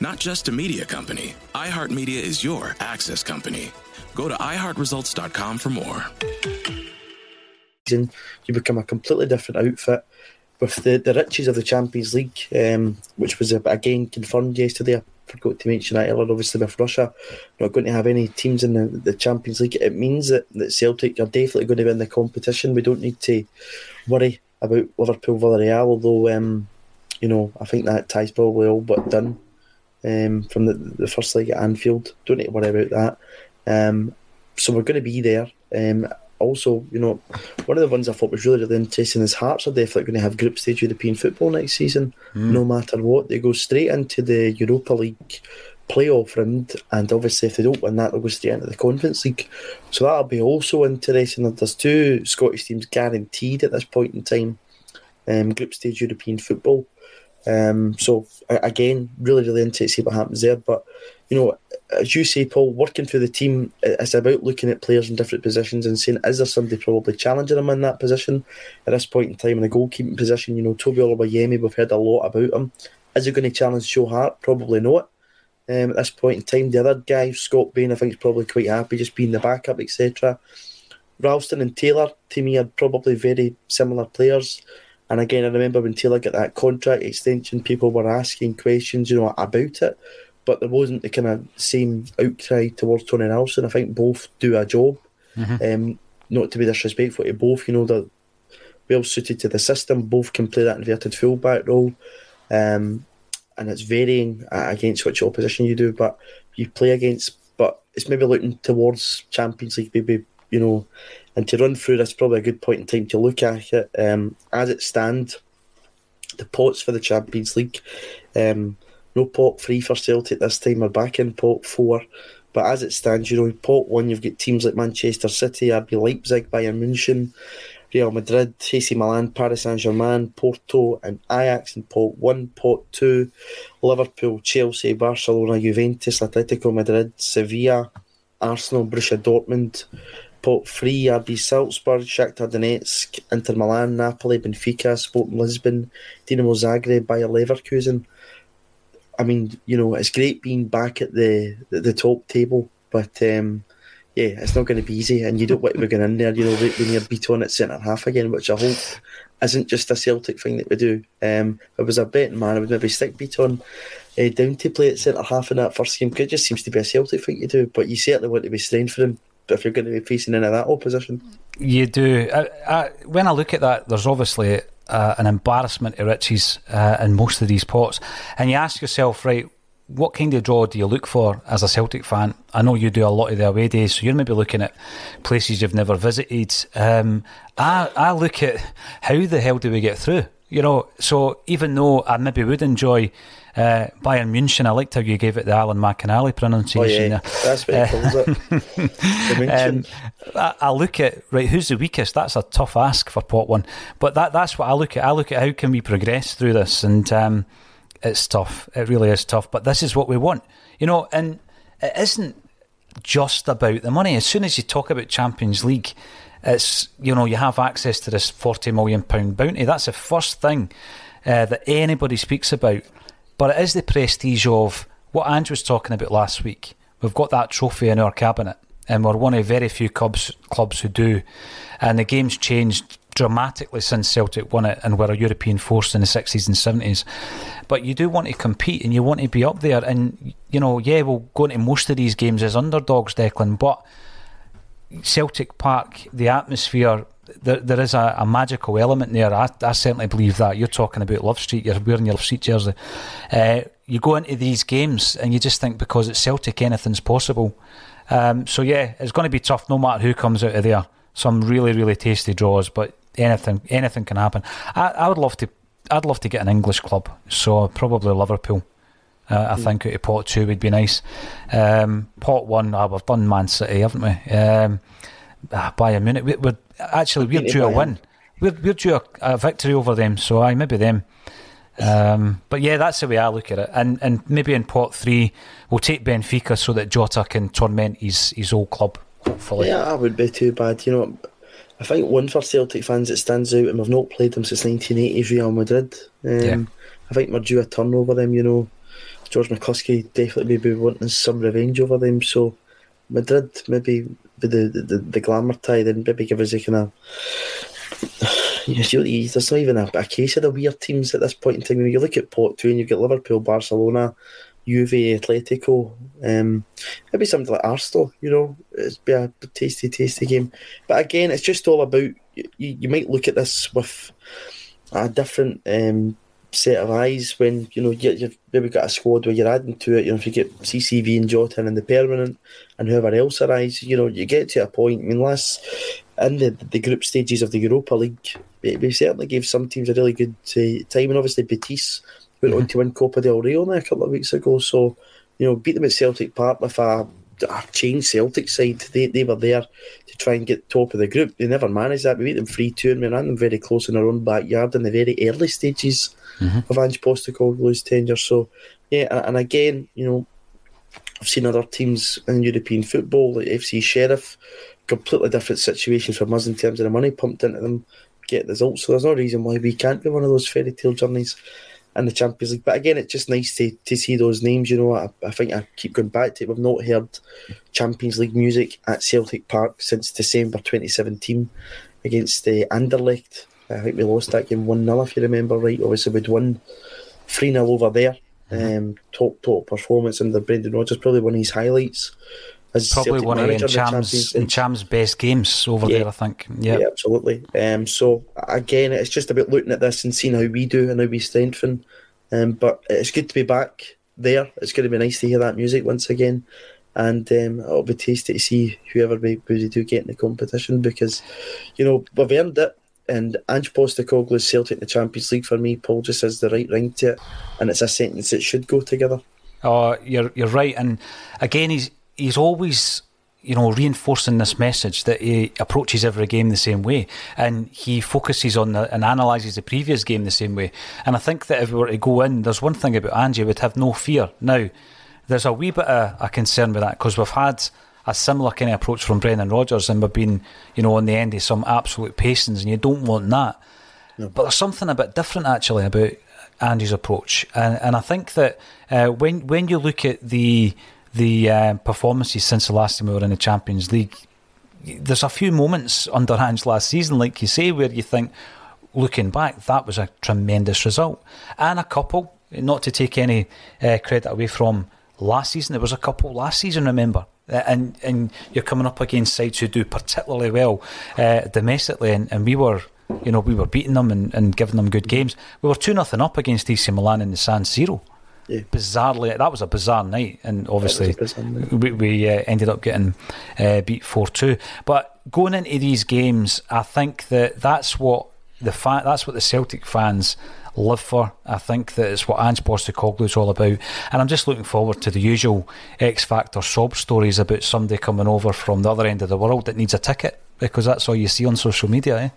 Not just a media company, iHeartMedia is your access company. Go to iHeartResults.com for more. You become a completely different outfit with the, the riches of the Champions League, um, which was again confirmed yesterday I forgot to mention that earlier, obviously with Russia not going to have any teams in the, the Champions League, it means that, that Celtic are definitely going to win the competition. We don't need to worry about Liverpool Villarreal, although um, you know I think that tie's probably all but done um, from the, the first leg at Anfield. Don't need to worry about that. Um, so we're going to be there. Um, also, you know, one of the ones I thought was really, really interesting is Hearts are definitely going to have group stage European football next season, mm. no matter what. They go straight into the Europa League playoff round, and obviously, if they don't win that, they'll go straight into the Conference League. So that'll be also interesting. There's two Scottish teams guaranteed at this point in time, um, group stage European football. Um, so again, really, really interested to see what happens there. But you know, as you say, Paul, working for the team, it's about looking at players in different positions and saying, is there somebody probably challenging them in that position at this point in time in the goalkeeping position? You know, Toby Oluwayemi, we've heard a lot about him. Is he going to challenge Joe Hart? Probably not. Um, at this point in time, the other guy, Scott Bain, I think is probably quite happy just being the backup, etc. Ralston and Taylor, to me, are probably very similar players. And again, I remember when Taylor got that contract extension, people were asking questions, you know, about it but there wasn't the kind of same outcry towards Tony Nelson. I think both do a job. Mm-hmm. Um, not to be disrespectful to both, you know, they're well suited to the system. Both can play that inverted fullback role. Um, and it's varying against which opposition you do, but you play against. But it's maybe looking towards Champions League, maybe you know, and to run through this probably a good point in time to look at it. Um, as it stands, the pots for the Champions League. Um, no pot three for Celtic this time. We're back in pot four. But as it stands, you know, in pot one, you've got teams like Manchester City, RB Leipzig, Bayern Munich, Real Madrid, AC Milan, Paris Saint Germain, Porto, and Ajax in pot one. Pot two, Liverpool, Chelsea, Barcelona, Juventus, Atletico Madrid, Sevilla, Arsenal, Borussia Dortmund. Pot three, RB Salzburg, Shakhtar Donetsk, Inter Milan, Napoli, Benfica, Sporting Lisbon, Dinamo Zagreb, Bayer Leverkusen. I mean, you know, it's great being back at the the, the top table, but um, yeah, it's not going to be easy, and you don't want to be going in there, you know, when you're beat on at centre half again, which I hope isn't just a Celtic thing that we do. Um, if I was a betting man, I would maybe stick Bitton uh, down to play at centre half in that first game it just seems to be a Celtic thing to do. But you certainly want to be strengthening if you're going to be facing into that opposition. You do. I, I, when I look at that, there's obviously uh, an embarrassment to riches uh, in most of these pots. And you ask yourself, right, what kind of draw do you look for as a Celtic fan? I know you do a lot of the away days, so you're maybe looking at places you've never visited. Um, I, I look at how the hell do we get through? You know, so even though I maybe would enjoy uh, Bayern Munich, I liked how you gave it the Alan McInally pronunciation. Oh, yeah. That's what he calls it. um, I, I, look at right, who's the weakest? That's a tough ask for pot one, but that that's what I look at. I look at how can we progress through this, and um, it's tough. It really is tough. But this is what we want, you know. And it isn't just about the money. As soon as you talk about Champions League, it's you know you have access to this forty million pound bounty. That's the first thing uh, that anybody speaks about. But it is the prestige of what Ange was talking about last week. We've got that trophy in our cabinet, and we're one of very few clubs clubs who do. And the game's changed dramatically since Celtic won it and were a European force in the 60s and 70s. But you do want to compete and you want to be up there. And, you know, yeah, we'll go into most of these games as underdogs, Declan, but Celtic Park, the atmosphere, there, there is a, a, magical element there. I, I, certainly believe that. You're talking about Love Street, you're wearing your Love Street jersey. Uh, you go into these games and you just think because it's Celtic, anything's possible. Um, so, yeah, it's going to be tough no matter who comes out of there. Some really, really tasty draws, but anything anything can happen. I, I would love to I'd love to get an English club, so probably Liverpool. Uh, I mm. think out of pot two would be nice. Um, pot one, oh, we've done Man City, haven't we? Um, ah, Bayern Munich. We, we're actually we're due a win. We're we're due a, a, victory over them, so I maybe them. Um, but yeah, that's the way I look at it. And and maybe in pot three, we'll take Benfica so that Jota can torment his his old club. Hopefully, yeah, that would be too bad. You know, I think one for Celtic fans that stands out, and we've not played them since 1980s Real Madrid. Um, yeah. I think we're due a turnover them, you know. George McCluskey definitely be wanting some revenge over them, so Madrid maybe with the, the, the glamour tie, and maybe give us a kind of. You there's not even a, a, case of the weird teams at this point in time. When you look at Port two and you've got Liverpool, Barcelona, Juve, Atletico, um, maybe something like Arsenal, you know, it'd be a tasty, tasty game. But again, it's just all about you, you might look at this with a different um, set of eyes when you know you, you've maybe got a squad where you're adding to it. You know, if you get CCV and Jota and the permanent and whoever else arrives, you know, you get to a point. I mean, last in the, the group stages of the Europa League, we certainly gave some teams a really good uh, time, and obviously Betis went mm-hmm. on to win Copa del Rey only a couple of weeks ago. So, you know, beat them at Celtic Park with a changed Celtic side. They, they were there to try and get top of the group. They never managed that. We beat them 3 2 and we ran them very close in our own backyard in the very early stages mm-hmm. of Ange Postecoglou's tenure. So, yeah, and again, you know, I've seen other teams in European football, like FC Sheriff, completely different situations from us in terms of the money pumped into them, get results. So there's no reason why we can't be one of those fairy tale journeys in the Champions League. But again, it's just nice to, to see those names. You know, I, I think I keep going back to it. We've not heard Champions League music at Celtic Park since December 2017 against the uh, Anderlecht. I think we lost that game 1 0, if you remember right. Obviously, we'd won 3 0 over there. Mm-hmm. Um, top, top performance under Brendan Rodgers, probably one of his highlights. As Probably one of Ntcham's, Ntcham's best games over yeah. there, I think. Yeah, yeah absolutely. Um, so again, it's just about looking at this and seeing how we do and how we strengthen. Um, but it's good to be back there. It's going to be nice to hear that music once again, and um, it'll be tasty to see whoever we, we do get in the competition because, you know, we've earned it. And Ange Postecoglou's Celtic in the Champions League for me, Paul just has the right ring to it, and it's a sentence that should go together. Oh, you're you're right, and again, he's he's always you know, reinforcing this message that he approaches every game the same way, and he focuses on the, and analyses the previous game the same way. And I think that if we were to go in, there's one thing about Ange would have no fear. Now, there's a wee bit of a concern with that because we've had a similar kind of approach from Brendan Rodgers, and we've been, you know, on the end of some absolute pacings, and you don't want that. No. But there's something a bit different actually about Andy's approach, and and I think that uh, when when you look at the the uh, performances since the last time we were in the Champions League, there's a few moments under Ange last season, like you say, where you think, looking back, that was a tremendous result. And a couple, not to take any uh, credit away from last season, there was a couple last season, remember. Uh, and and you're coming up against sides who do particularly well uh, domestically, and, and we were you know we were beating them and, and giving them good games. We were two nothing up against AC Milan in the San Siro yeah. bizarrely, that was a bizarre night, and obviously night. we, we uh, ended up getting uh, beat four two. But going into these games, I think that that's what the fa- that's what the Celtic fans live for. I think that it's what Ange Postecoglou is all about, and I'm just looking forward to the usual X Factor sob stories about somebody coming over from the other end of the world that needs a ticket because that's all you see on social media. Eh?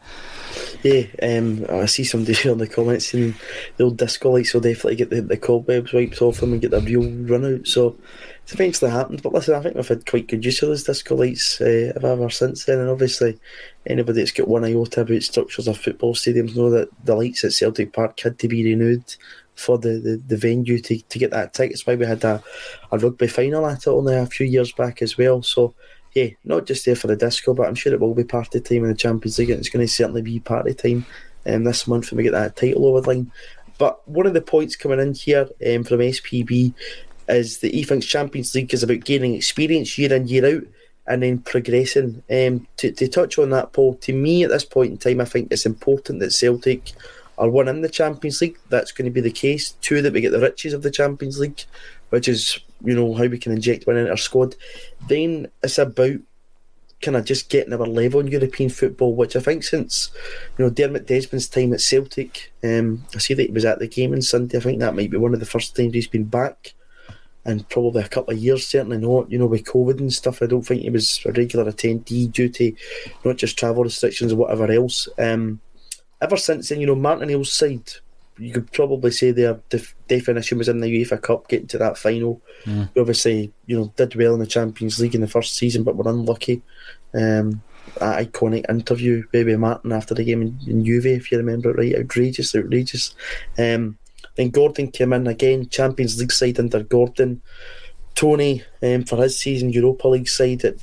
Yeah, um, I see somebody here in the comments saying the old disco lights will definitely get the, the cobwebs wiped off them and get the real run out. So it's eventually happened. But listen, I think we've had quite good use of those disco lights uh, ever since then. And obviously, anybody that's got one iota about structures of football stadiums know that the lights at Celtic Park had to be renewed for the, the, the venue to, to get that ticket. It's why we had a, a rugby final at it only a few years back as well. So yeah, not just there for the disco, but I'm sure it will be part party time in the Champions League, and it's going to certainly be part party time um, this month when we get that title over the line. But one of the points coming in here um, from SPB is that he thinks Champions League is about gaining experience year in, year out, and then progressing. Um, to, to touch on that, Paul, to me at this point in time, I think it's important that Celtic are one in the Champions League. That's going to be the case. Two, that we get the riches of the Champions League, which is, you know, how we can inject one into our squad. Then it's about kind of just getting our level in European football, which I think since you know Dermot Desmond's time at Celtic, um, I see that he was at the game on Sunday. I think that might be one of the first times he's been back, and probably a couple of years. Certainly not, you know, with COVID and stuff. I don't think he was a regular attendee due to not just travel restrictions or whatever else. Um, ever since then, you know, Martin O'Neill's side you could probably say their def- definition was in the UEFA Cup, getting to that final. Mm. We obviously, you know, did well in the Champions League in the first season, but were unlucky. Um, that iconic interview, Baby Martin, after the game in, in Juve, if you remember it right, outrageous, outrageous. Um, then Gordon came in again, Champions League side under Gordon. Tony, um, for his season, Europa League side at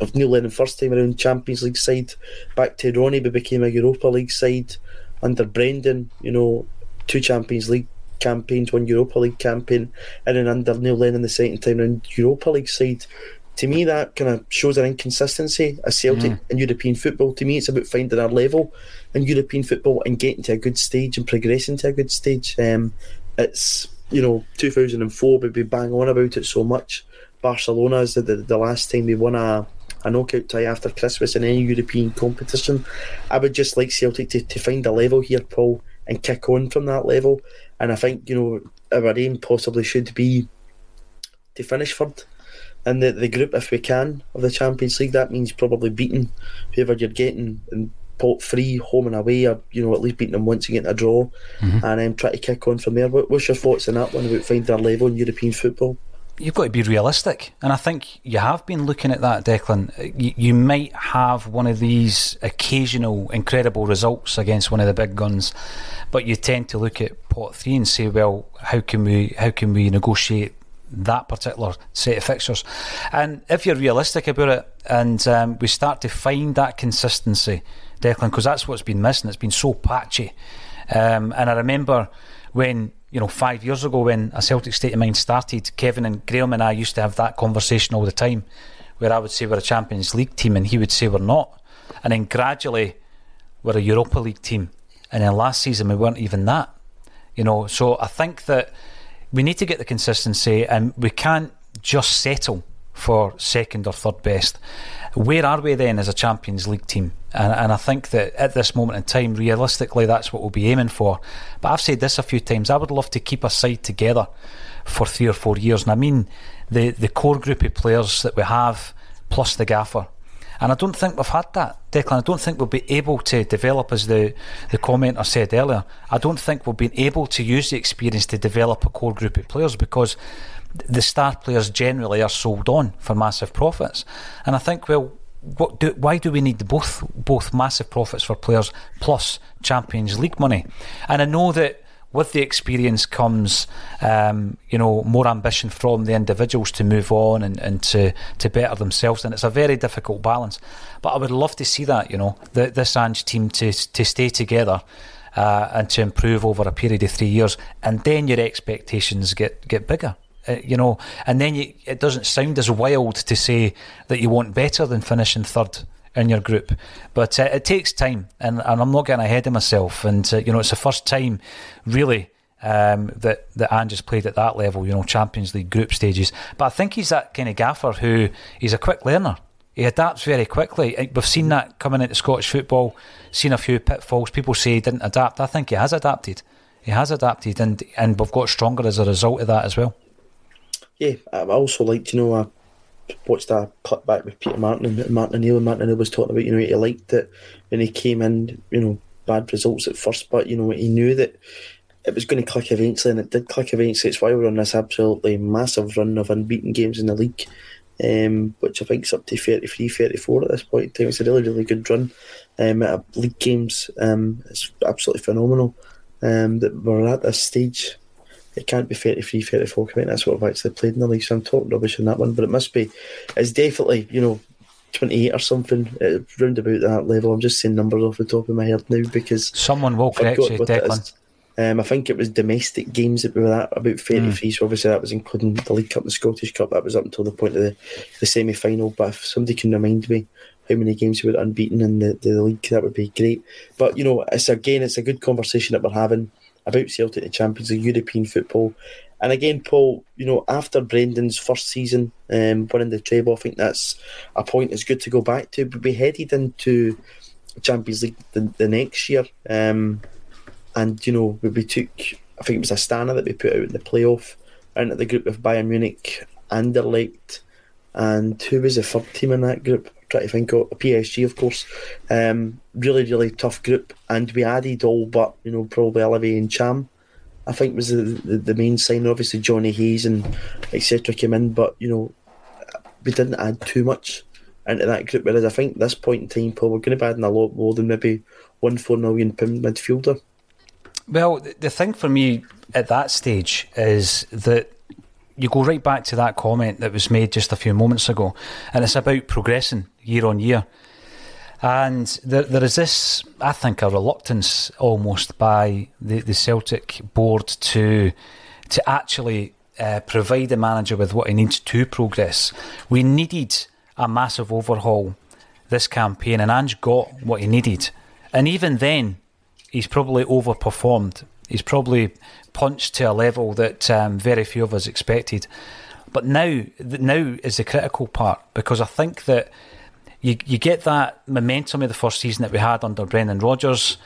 of Neil Lennon first time around Champions League side. Back to Ronnie, but became a Europa League side under Brendan. You know, two Champions League campaigns, one Europa League campaign, and then under Neil Lennon the second time around Europa League side. To me, that kind of shows an inconsistency as Celtic mm. in European football. To me, it's about finding our level in European football and getting to a good stage and progressing to a good stage. Um, it's you know 2004, but we bang on about it so much. Barcelona is the, the, the last time they won a a knockout tie after Christmas in any European competition. I would just like Celtic to, to find a level here, Paul, and kick on from that level. And I think, you know, our aim possibly should be to finish third in the, the group if we can of the Champions League. That means probably beating whoever you're getting in pot three, home and away, or, you know, at least beating them once getting a draw mm-hmm. and um, try to kick on from there. What, what's your thoughts on that one about finding our level in European football? You've got to be realistic. And I think you have been looking at that, Declan. You, you, might have one of these occasional incredible results against one of the big guns, but you tend to look at pot three and say, well, how can we how can we negotiate that particular set of fixtures? And if you're realistic about it, and um, we start to find that consistency, Declan, because that's what's been missing. It's been so patchy. Um, and I remember when you know, five years ago when a Celtic State of Mind started, Kevin and Graham and I used to have that conversation all the time, where I would say we're a Champions League team and he would say we're not, and then gradually we're a Europa League team, and then last season we weren't even that, you know. So I think that we need to get the consistency, and we can't just settle for second or third best. Where are we then as a Champions League team? And, and I think that at this moment in time, realistically, that's what we'll be aiming for. But I've said this a few times. I would love to keep a side together for three or four years, and I mean the the core group of players that we have, plus the gaffer. And I don't think we've had that, Declan. I don't think we'll be able to develop, as the, the commenter said earlier, I don't think we've been able to use the experience to develop a core group of players because the star players generally are sold on for massive profits. And I think, well, what do, why do we need both both massive profits for players plus Champions League money? And I know that with the experience comes, um, you know, more ambition from the individuals to move on and, and to, to better themselves. And it's a very difficult balance. But I would love to see that, you know, the, this Ange team to to stay together. Uh, and to improve over a period of three years, and then your expectations get, get bigger. Uh, you know, and then you, it doesn't sound as wild to say that you want better than finishing third in your group. But uh, it takes time, and, and, I'm not getting ahead of myself. And uh, you know, it's the first time, really, um, that that Ange played at that level. You know, Champions League group stages. But I think he's that kind of gaffer who he's a quick learner. He adapts very quickly. We've seen that coming into Scottish football. Seen a few pitfalls. People say he didn't adapt. I think he has adapted. He has adapted, and and we've got stronger as a result of that as well yeah, I also like to know. I watched a clip back with Peter Martin and Martin O'Neill, and Martin O'Neill was talking about you know he liked it when he came in. You know, bad results at first, but you know he knew that it was going to click eventually, and it did click eventually. It's why we're on this absolutely massive run of unbeaten games in the league, um, which I think is up to 33, 34 at this point in time. It's a really, really good run um, at league games. Um, it's absolutely phenomenal um, that we're at this stage it can't be 33, 34. I think that's what I've actually played in the league, so I'm talking rubbish on that one. But it must be, it's definitely, you know, 28 or something, uh, round about that level. I'm just saying numbers off the top of my head now because someone will correct you, Declan. Um, I think it was domestic games that we were at about 33, mm. so obviously that was including the League Cup and the Scottish Cup. That was up until the point of the, the semi final. But if somebody can remind me how many games we were unbeaten in the, the league, that would be great. But, you know, it's again, it's a good conversation that we're having about Celtic and Champions League, European football. And again, Paul, you know, after Brendan's first season um, winning the treble, I think that's a point that's good to go back to. But we headed into Champions League the, the next year. Um, and, you know, we, we took, I think it was Astana that we put out in the playoff, into the group of Bayern Munich, Anderlecht, and who was the third team in that group? Trying to think of PSG, of course. Um, really, really tough group, and we added all but you know probably Olivier Ntcham. I think was the, the, the main sign. Obviously, Johnny Hayes and etc. came in, but you know we didn't add too much into that group. Whereas I think at this point in time, Paul, we're going to be adding a lot more than maybe one four million pound midfielder. Well, the thing for me at that stage is that you go right back to that comment that was made just a few moments ago, and it's about progressing year on year. And there, there is this, I think, a reluctance almost by the, the Celtic board to to actually uh, provide the manager with what he needs to progress. We needed a massive overhaul this campaign, and Ange got what he needed. And even then, he's probably overperformed. He's probably punched to a level that um, very few of us expected. But now, now is the critical part because I think that you you get that momentum of the first season that we had under Brendan Rodgers.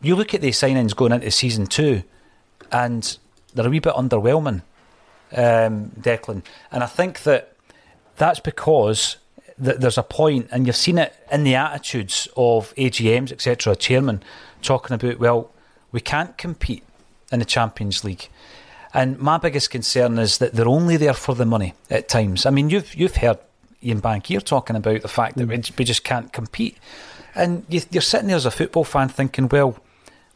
You look at the signings going into season two, and they're a wee bit underwhelming, um, Declan. And I think that that's because th- there's a point, and you've seen it in the attitudes of AGMs, etc., chairman, talking about, well, we can't compete in the Champions League. And my biggest concern is that they're only there for the money at times. I mean, you've you've heard Ian Bankier talking about the fact that mm. we just can't compete, and you, are sitting there as a football fan thinking, well,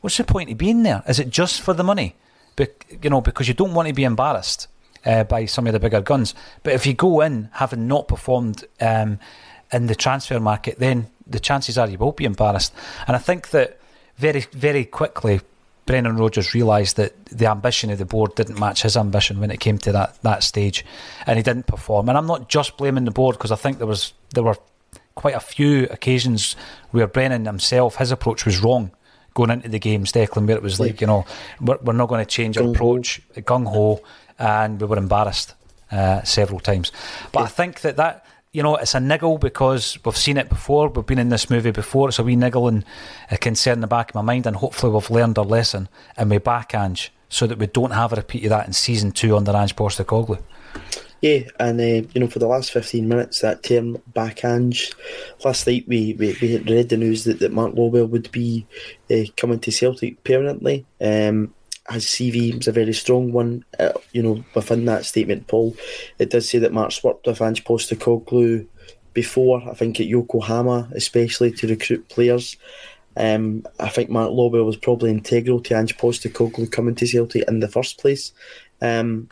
what's the point of being there? Is it just for the money? Be- you know, because you don't want to be embarrassed uh, by some of the bigger guns. But if you go in having not performed um, in the transfer market, then the chances are you will be embarrassed. And I think that very, very quickly, Brendan Rodgers realised that the ambition of the board didn't match his ambition when it came to that, that stage, and he didn't perform. And I'm not just blaming the board because I think there was there were quite a few occasions where Brennan himself his approach was wrong going into the games, Declan, where it was like you know we're, we're not going to change our approach, gung ho, and we were embarrassed uh, several times. But. I think that that you know, it's a niggle because we've seen it before. We've been in this movie before. It's a wee niggle and a concern in the back of my mind, and hopefully we've learned our lesson and we back Ange so that we don't have a repeat of that in season two under Ange Postecoglou. Yeah, and uh, you know, for the last fifteen minutes, that term back Ange. Last night we, we, we read the news that, that Mark Lawwell would be uh, coming to Celtic permanently. Um, his CV was a very strong one. Uh, you know, within that statement, Paul, it does say that Mark's worked with Ange Postecoglou before. I think at Yokohama, especially to recruit players. Um, I think Mark Lawwell was probably integral to Ange Postecoglou coming to Celtic in the first place. Um,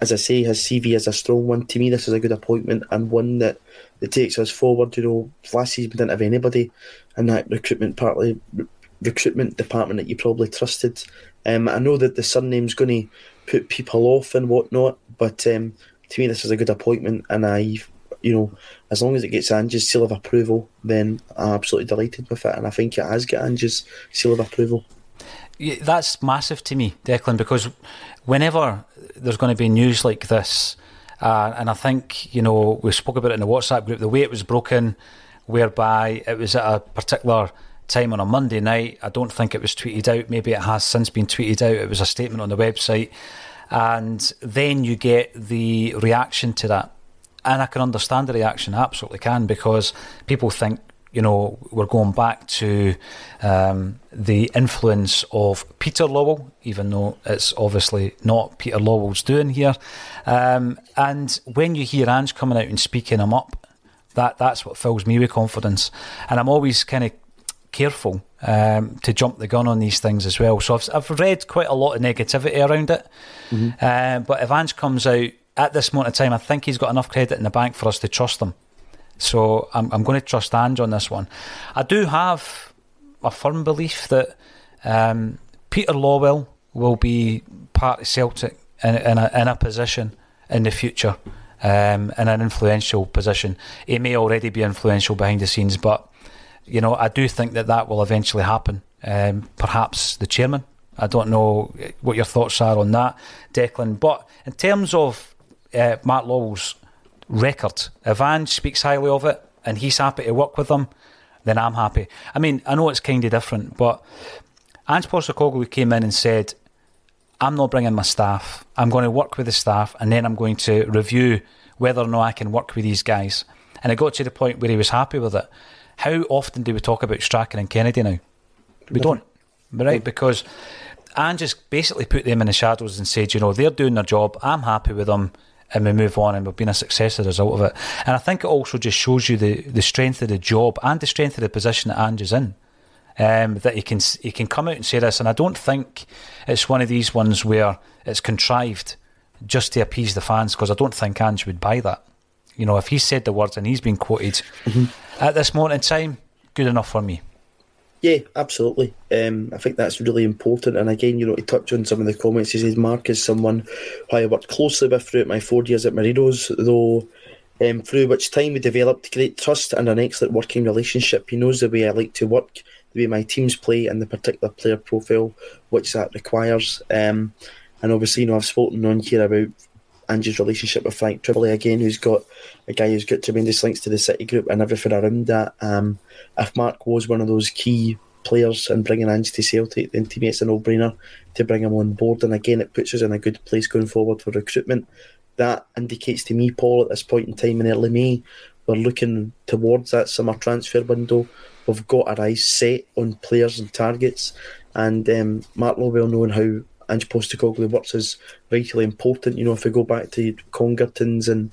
as I say, his CV is a strong one. To me, this is a good appointment and one that, that takes us forward. You know, last season we didn't have anybody in that recruitment partly recruitment department that you probably trusted. Um, I know that the surname's going to put people off and whatnot, but um, to me, this is a good appointment, and I, you know, as long as it gets Ange's seal of approval, then I'm absolutely delighted with it, and I think it has got Ange's seal of approval. Yeah, that's massive to me, Declan, because whenever there's going to be news like this, uh, and I think you know we spoke about it in the WhatsApp group, the way it was broken, whereby it was at a particular time on a Monday night. I don't think it was tweeted out. Maybe it has since been tweeted out. It was a statement on the website. And then you get the reaction to that. And I can understand the reaction, I absolutely can, because people think, you know, we're going back to um, the influence of Peter Lawwell, even though it's obviously not Peter Lawwell's doing here. Um, and when you hear Ange coming out and speaking him up, that that's what fills me with confidence. And I'm always kind of careful um, to jump the gun on these things as well. So I've, I've read quite a lot of negativity around it. Mm-hmm. Uh, but if Ange comes out at this moment of time, I think he's got enough credit in the bank for us to trust him. So I'm, I'm going to trust Ange on this one. I do have a firm belief that um, Peter Lawwell will be part of Celtic in, in, a, in a position in the future, um, in an influential position. He may already be influential behind the scenes, but you know I do think that that will eventually happen. Um, perhaps the chairman. I don't know what your thoughts are on that, Declan. But in terms of uh, Mark Lawwell's record, if Ange speaks highly of it and he's happy to work with them, then I'm happy. I mean, I know it's kind of different, but Ange Postecoglou came in and said, I'm not bringing my staff. I'm going to work with the staff and then I'm going to review whether or not I can work with these guys. And it got to the point where he was happy with it. How often do we talk about Strachan and Kennedy now? We don't, right? Because Ange just basically put them in the shadows and said, you know, they're doing their job. I'm happy with them. And we move on, and we've been a success as a result of it. And I think it also just shows you the, the strength of the job and the strength of the position that Ange is in. Um, that he can he can come out and say this, and I don't think it's one of these ones where it's contrived just to appease the fans because I don't think Ange would buy that. You know, if he said the words and he's been quoted mm-hmm. at this moment in time, good enough for me. Yeah, absolutely. Um, I think that's really important. And again, you know, to touch on some of the comments, he says Mark is someone who I worked closely with throughout my four years at Marinos, though um, through which time we developed great trust and an excellent working relationship. He knows the way I like to work, the way my teams play, and the particular player profile which that requires. Um, and obviously, you know, I've spoken on here about Ange's relationship with Frank Trimboli again, who's got a guy who's got tremendous links to the City Group and everything around that. Um, if Mark was one of those key players and bringing Ange to Celtic, then to me it's a no-brainer to bring him on board. And again, it puts us in a good place going forward for recruitment. That indicates to me, Paul, at this point in time in early May, we're looking towards that summer transfer window. We've got our eyes set on players and targets, and um, Mark Lawwell knowing how Ange Postecoglou works is vitally important. You know, if we go back to Congertons and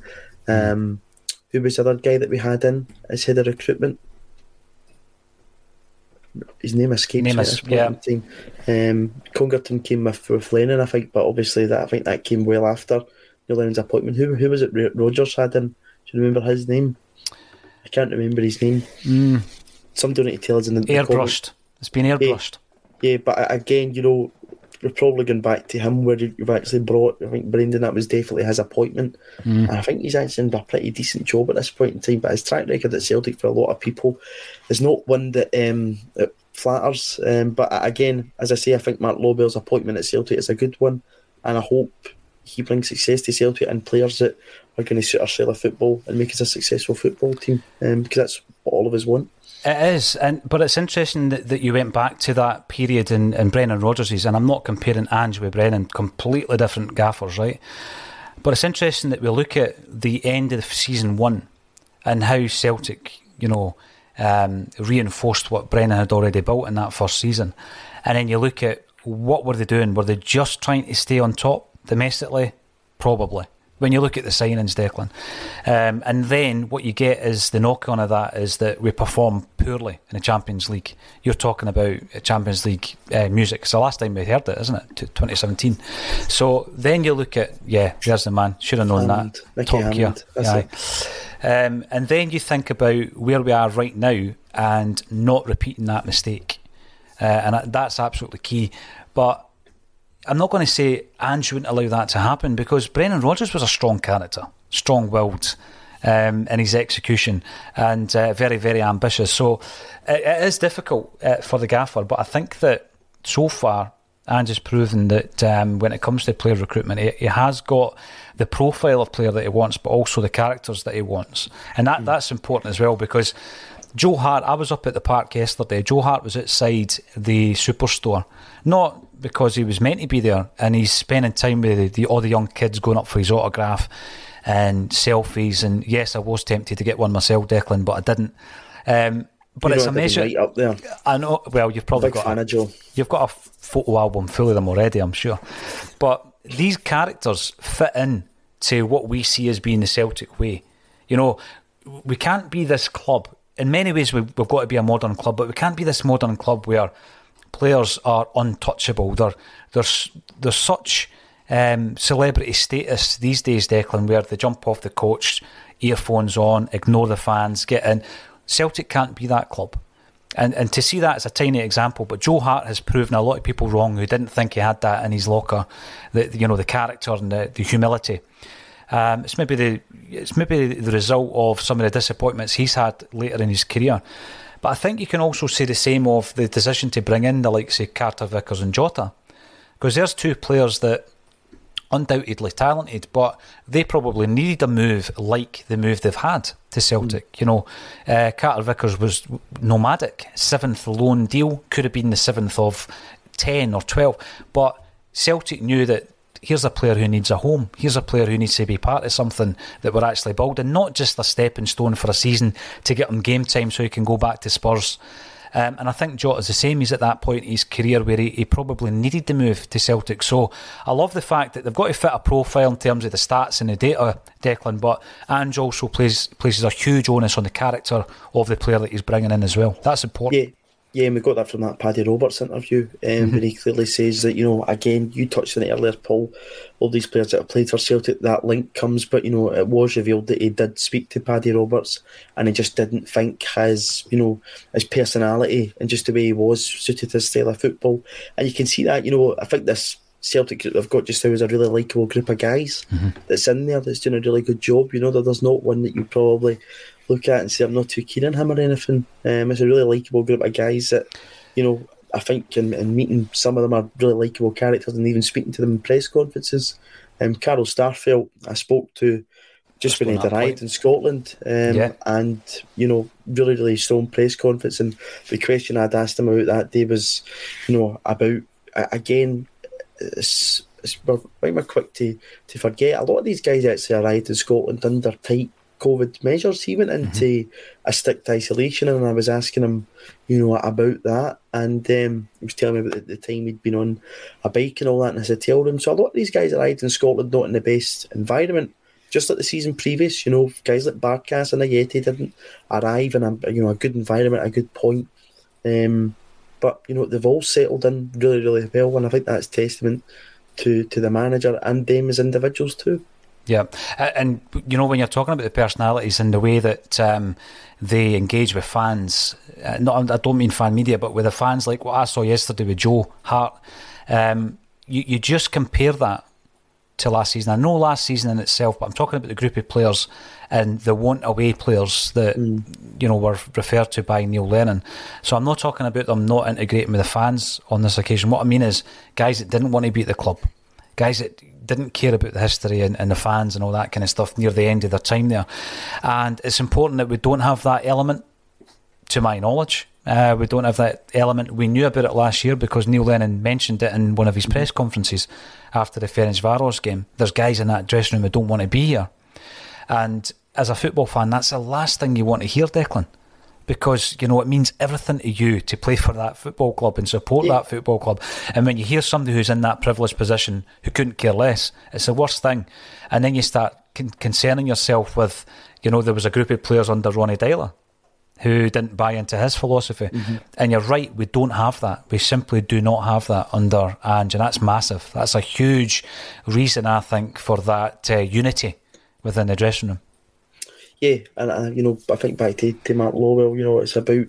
um, who was the other guy that we had in as head of recruitment? His name escapes name me. Is, yeah. Um, Congerton came with, with Lennon, I think, but obviously that I think that came well after Neil Lennon's appointment. Who who was it? Rodgers had in. Do you remember his name? I can't remember his name. Mm. Somebody need to tell us in the airbrushed. It's been airbrushed. Yeah, yeah, but again, you know, we're probably going back to him where you've actually brought. I think Brendan that was definitely his appointment, mm. and I think he's actually done a pretty decent job at this point in time. But his track record at Celtic for a lot of people is not one that, um, that flatters. Um, but again, as I say, I think Mark Lawwell's appointment at Celtic is a good one, and I hope he brings success to Celtic and players that are going to suit our style of football and make us a successful football team. Um, because that's what all of us want. It is, and but it's interesting that, that you went back to that period in, in Brendan Rodgers' and I'm not comparing Ange with Brennan, completely different gaffers, right? But it's interesting that we look at the end of season one and how Celtic, you know, um, reinforced what Brennan had already built in that first season. And then you look at what were they doing? Were they just trying to stay on top domestically? Probably when you look at the signings, Declan. Um, and then what you get is the knock on of that is that we perform poorly in the Champions League. You're talking about Champions League uh, music. It's the last time we heard it, isn't it? 2017. So then you look at, yeah, there's the man. Should have known Hammond. that. Top gear. Yeah. Um, and then you think about where we are right now and not repeating that mistake. Uh, and that's absolutely key. But I'm not going to say Ange wouldn't allow that to happen because Brendan Rodgers was a strong character, strong willed um, in his execution and uh, very, very ambitious. So it, it is difficult uh, for the gaffer, but I think that so far Ange has proven that um, when it comes to player recruitment, he, he, has got the profile of player that he wants, but also the characters that he wants. And that, mm. that's important as well because Joe Hart, I was up at the park yesterday. Joe Hart was outside the superstore, not because he was meant to be there, and he's spending time with the, the, all the young kids going up for his autograph and selfies. And yes, I was tempted to get one myself, Declan, but I didn't. Um, but you it's a measure. Right up there. I know. Well, you've probably got a, Joe. you've got a photo album full of them already, I'm sure. But these characters fit in to what we see as being the Celtic way. You know, we can't be this club. In many ways, we've, we've got to be a modern club, but we can't be this modern club where players are untouchable. They're, they're, they're such um, celebrity status these days, Declan, where they jump off the coach, earphones on, ignore the fans, get in. Celtic can't be that club. And and to see that as a tiny example, but Joe Hart has proven a lot of people wrong who didn't think he had that in his locker, the you know the character and the, the humility. Um, it's maybe the it's maybe the result of some of the disappointments he's had later in his career. But I think you can also say the same of the decision to bring in the likes of Carter Vickers and Jota, because there's two players that undoubtedly talented, but they probably needed a move like the move they've had to Celtic. Mm. You know, uh, Carter Vickers was nomadic, seventh loan deal, could have been the seventh of 10 or 12, but Celtic knew that here's a player who needs a home. Here's a player who needs to be part of something that we're actually building, not just a stepping stone for a season to get him game time so he can go back to Spurs. Um, and I think Jota's the same. He's at that point in his career where he, he, probably needed to move to Celtic. So I love the fact that they've got to fit a profile in terms of the stats and the data, Declan. But Ange also plays places a huge onus on the character of the player that he's bringing in as well. That's important. Yeah. Yeah, and we got that from that Paddy Roberts interview, um, mm-hmm. where he clearly says that, you know, again, you touched on it earlier, Paul, all these players that have played for Celtic, that link comes, but, you know, it was revealed that he did speak to Paddy Roberts and he just didn't think his, you know, his personality and just the way he was suited to his style of football. And you can see that, you know, I think this Celtic group they've got just now is a really likeable group of guys mm-hmm. that's in there that's doing a really good job. You know, that there's not one that you probably look at and say I'm not too keen on him or anything. Um, it's a really likable group of guys that, you know, I think in, in, meeting some of them are really likable characters and even speaking to them in press conferences. Um, Carl Starfelt, I spoke to just when he arrived in Scotland, um, yeah. and you know, really, really strong press conference. And the question I'd asked him about that day was, you know, about again, it's, it's we're quick to, to forget. A lot of these guys actually arrived in Scotland under tight COVID measures. He went into mm-hmm. a strict isolation, and I was asking him, you know, about that, and um, he was telling me about the, the, time he'd been on a bike and all that. And I said, tell him. So a lot of these guys arrived in Scotland not in the best environment. Just like the season previous, you know, guys like Barkas and Ajeti didn't arrive in a you know a good environment, a good point. Um, but you know they've all settled in really, really well, and I think that's testament to to the manager and them as individuals too. Yeah, and you know when you're talking about the personalities and the way that um, they engage with fans, uh, not I don't mean fan media, but with the fans, like what I saw yesterday with Joe Hart, um, you you just compare that to last season. I know last season in itself, but I'm talking about the group of players and the want away players that mm. you know were referred to by Neil Lennon. So I'm not talking about them not integrating with the fans on this occasion. What I mean is guys that didn't want to be at the club, guys that didn't care about the history and, and, the fans and all that kind of stuff near the end of their time there. And it's important that we don't have that element, to my knowledge. Uh, we don't have that element. We knew about it last year because Neil Lennon mentioned it in one of his press conferences after the Ferencvaros game. There's guys in that dressing room who don't want to be here. And as a football fan, that's the last thing you want to hear, Declan because you know it means everything to you to play for that football club and support yeah. that football club. And when you hear somebody who's in that privileged position who couldn't care less, it's the worst thing. And then you start con- concerning yourself with, you know, there was a group of players under Ronnie Deila who didn't buy into his philosophy. Mm-hmm. And you're right, we don't have that. We simply do not have that under Ange, and that's massive. That's a huge reason, I think, for that uh, unity within the dressing room yeah, and uh, you know, I think back to, to Mark Lawwell, you know, it's about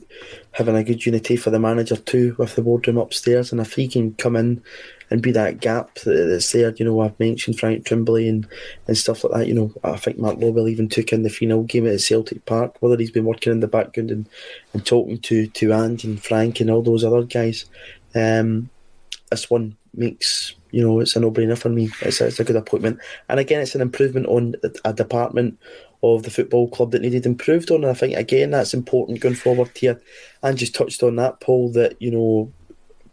having a good unity for the manager too with the boardroom upstairs, and if he can come in and be that gap that's there, you know, I've mentioned Frank Trimboli and, and stuff like that. You know, I think Mark Lawwell even took in the final game at Celtic Park, whether he's been working in the background and, and talking to to Ange and Frank and all those other guys. Um, this one makes you know it's a no brainer for me. It's a, it's a good appointment, and again, it's an improvement on a department of the football club that needed improved on. And I think again that's important going forward here. And just touched on that, Paul, that you know,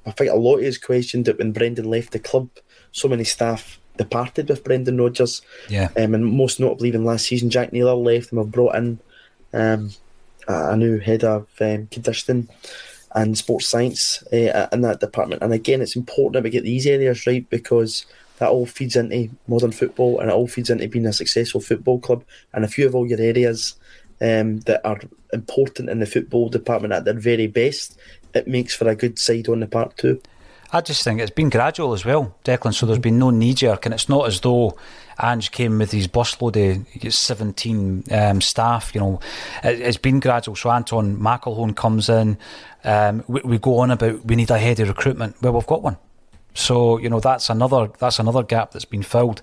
I think a lot is questioned that when Brendan left the club, so many staff departed with Brendan Rodgers. Yeah. Um, and most notably even last season Jack Nayler left and have brought in um, a new head of um, conditioning and sports science uh, in that department. And again, it's important that we get these areas right because that all feeds into modern football and it all feeds into being a successful football club. And if you have all your areas um, that are important in the football department at their very best, it makes for a good side on the park too. I just think it's been gradual as well, Declan. So there's been no knee jerk, and it's not as though Ange came with his busload of 17 um, staff. You know, it, has been gradual. So Anton McElhone comes in. Um, we, we, go on about we need a head of recruitment. Well, we've got one. So you know that's another that's another gap that's been filled.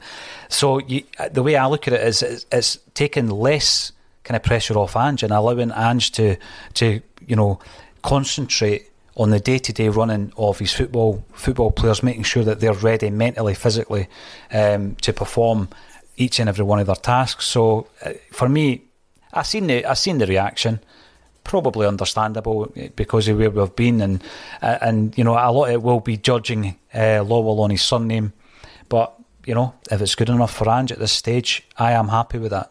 So you, the way I look at it is it's, it's taking less kind of pressure off Ange and allowing Ange to to you know concentrate on the day to day running of his football football players, making sure that they're ready mentally, physically um, to perform each and every one of their tasks. So uh, for me, I seen the I seen the reaction probably understandable because of where we've been, and uh, and you know a lot of it will be judging uh, Lawwell on his surname, but you know if it's good enough for Ange at this stage, I am happy with that.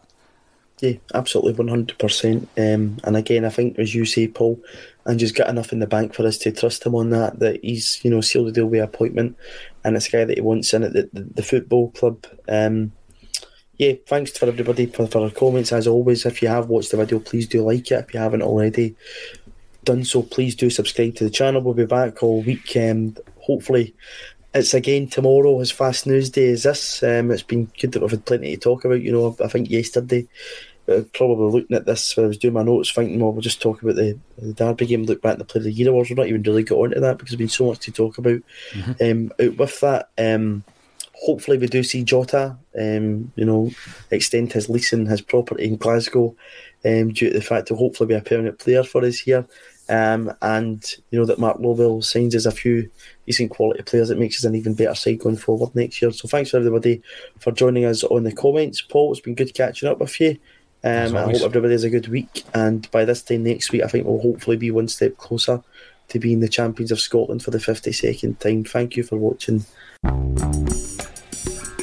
Yeah, absolutely, one hundred percent. Um, and again, I think as you say, Paul, and just got enough in the bank for us to trust him on that. That he's you know sealed the deal with appointment, and it's a guy that he wants in at the, the, the football club. Um, yeah, thanks for everybody for, for comments. As always, if you have watched the video, please do like it. If you haven't already done so, please do subscribe to the channel. We'll be back all weekend. hopefully, it's again tomorrow as fast news day as this. Um, it's been good that we've had plenty to talk about. You know, I think yesterday, uh, probably looking at this when I was doing my notes, thinking, well, we'll just talk about the, the Derby game, look back at the Play of the Year awards. We're not even really got onto that because there's been so much to talk about. Mm-hmm. Um, out with that, um, hopefully we do see Jota, um, you know, extend his lease and his property in Glasgow um, due to the fact that hopefully be a permanent player for us here. Um, and you know that Mark Lawwell signs us a few decent quality players that makes us an even better side going forward next year. So thanks for everybody for joining us on the comments. Paul, it's been good catching up with you. Um, I hope everybody has a good week. And by this time next week, I think we'll hopefully be one step closer to being the champions of Scotland for the 52nd time. Thank you for watching. Bye.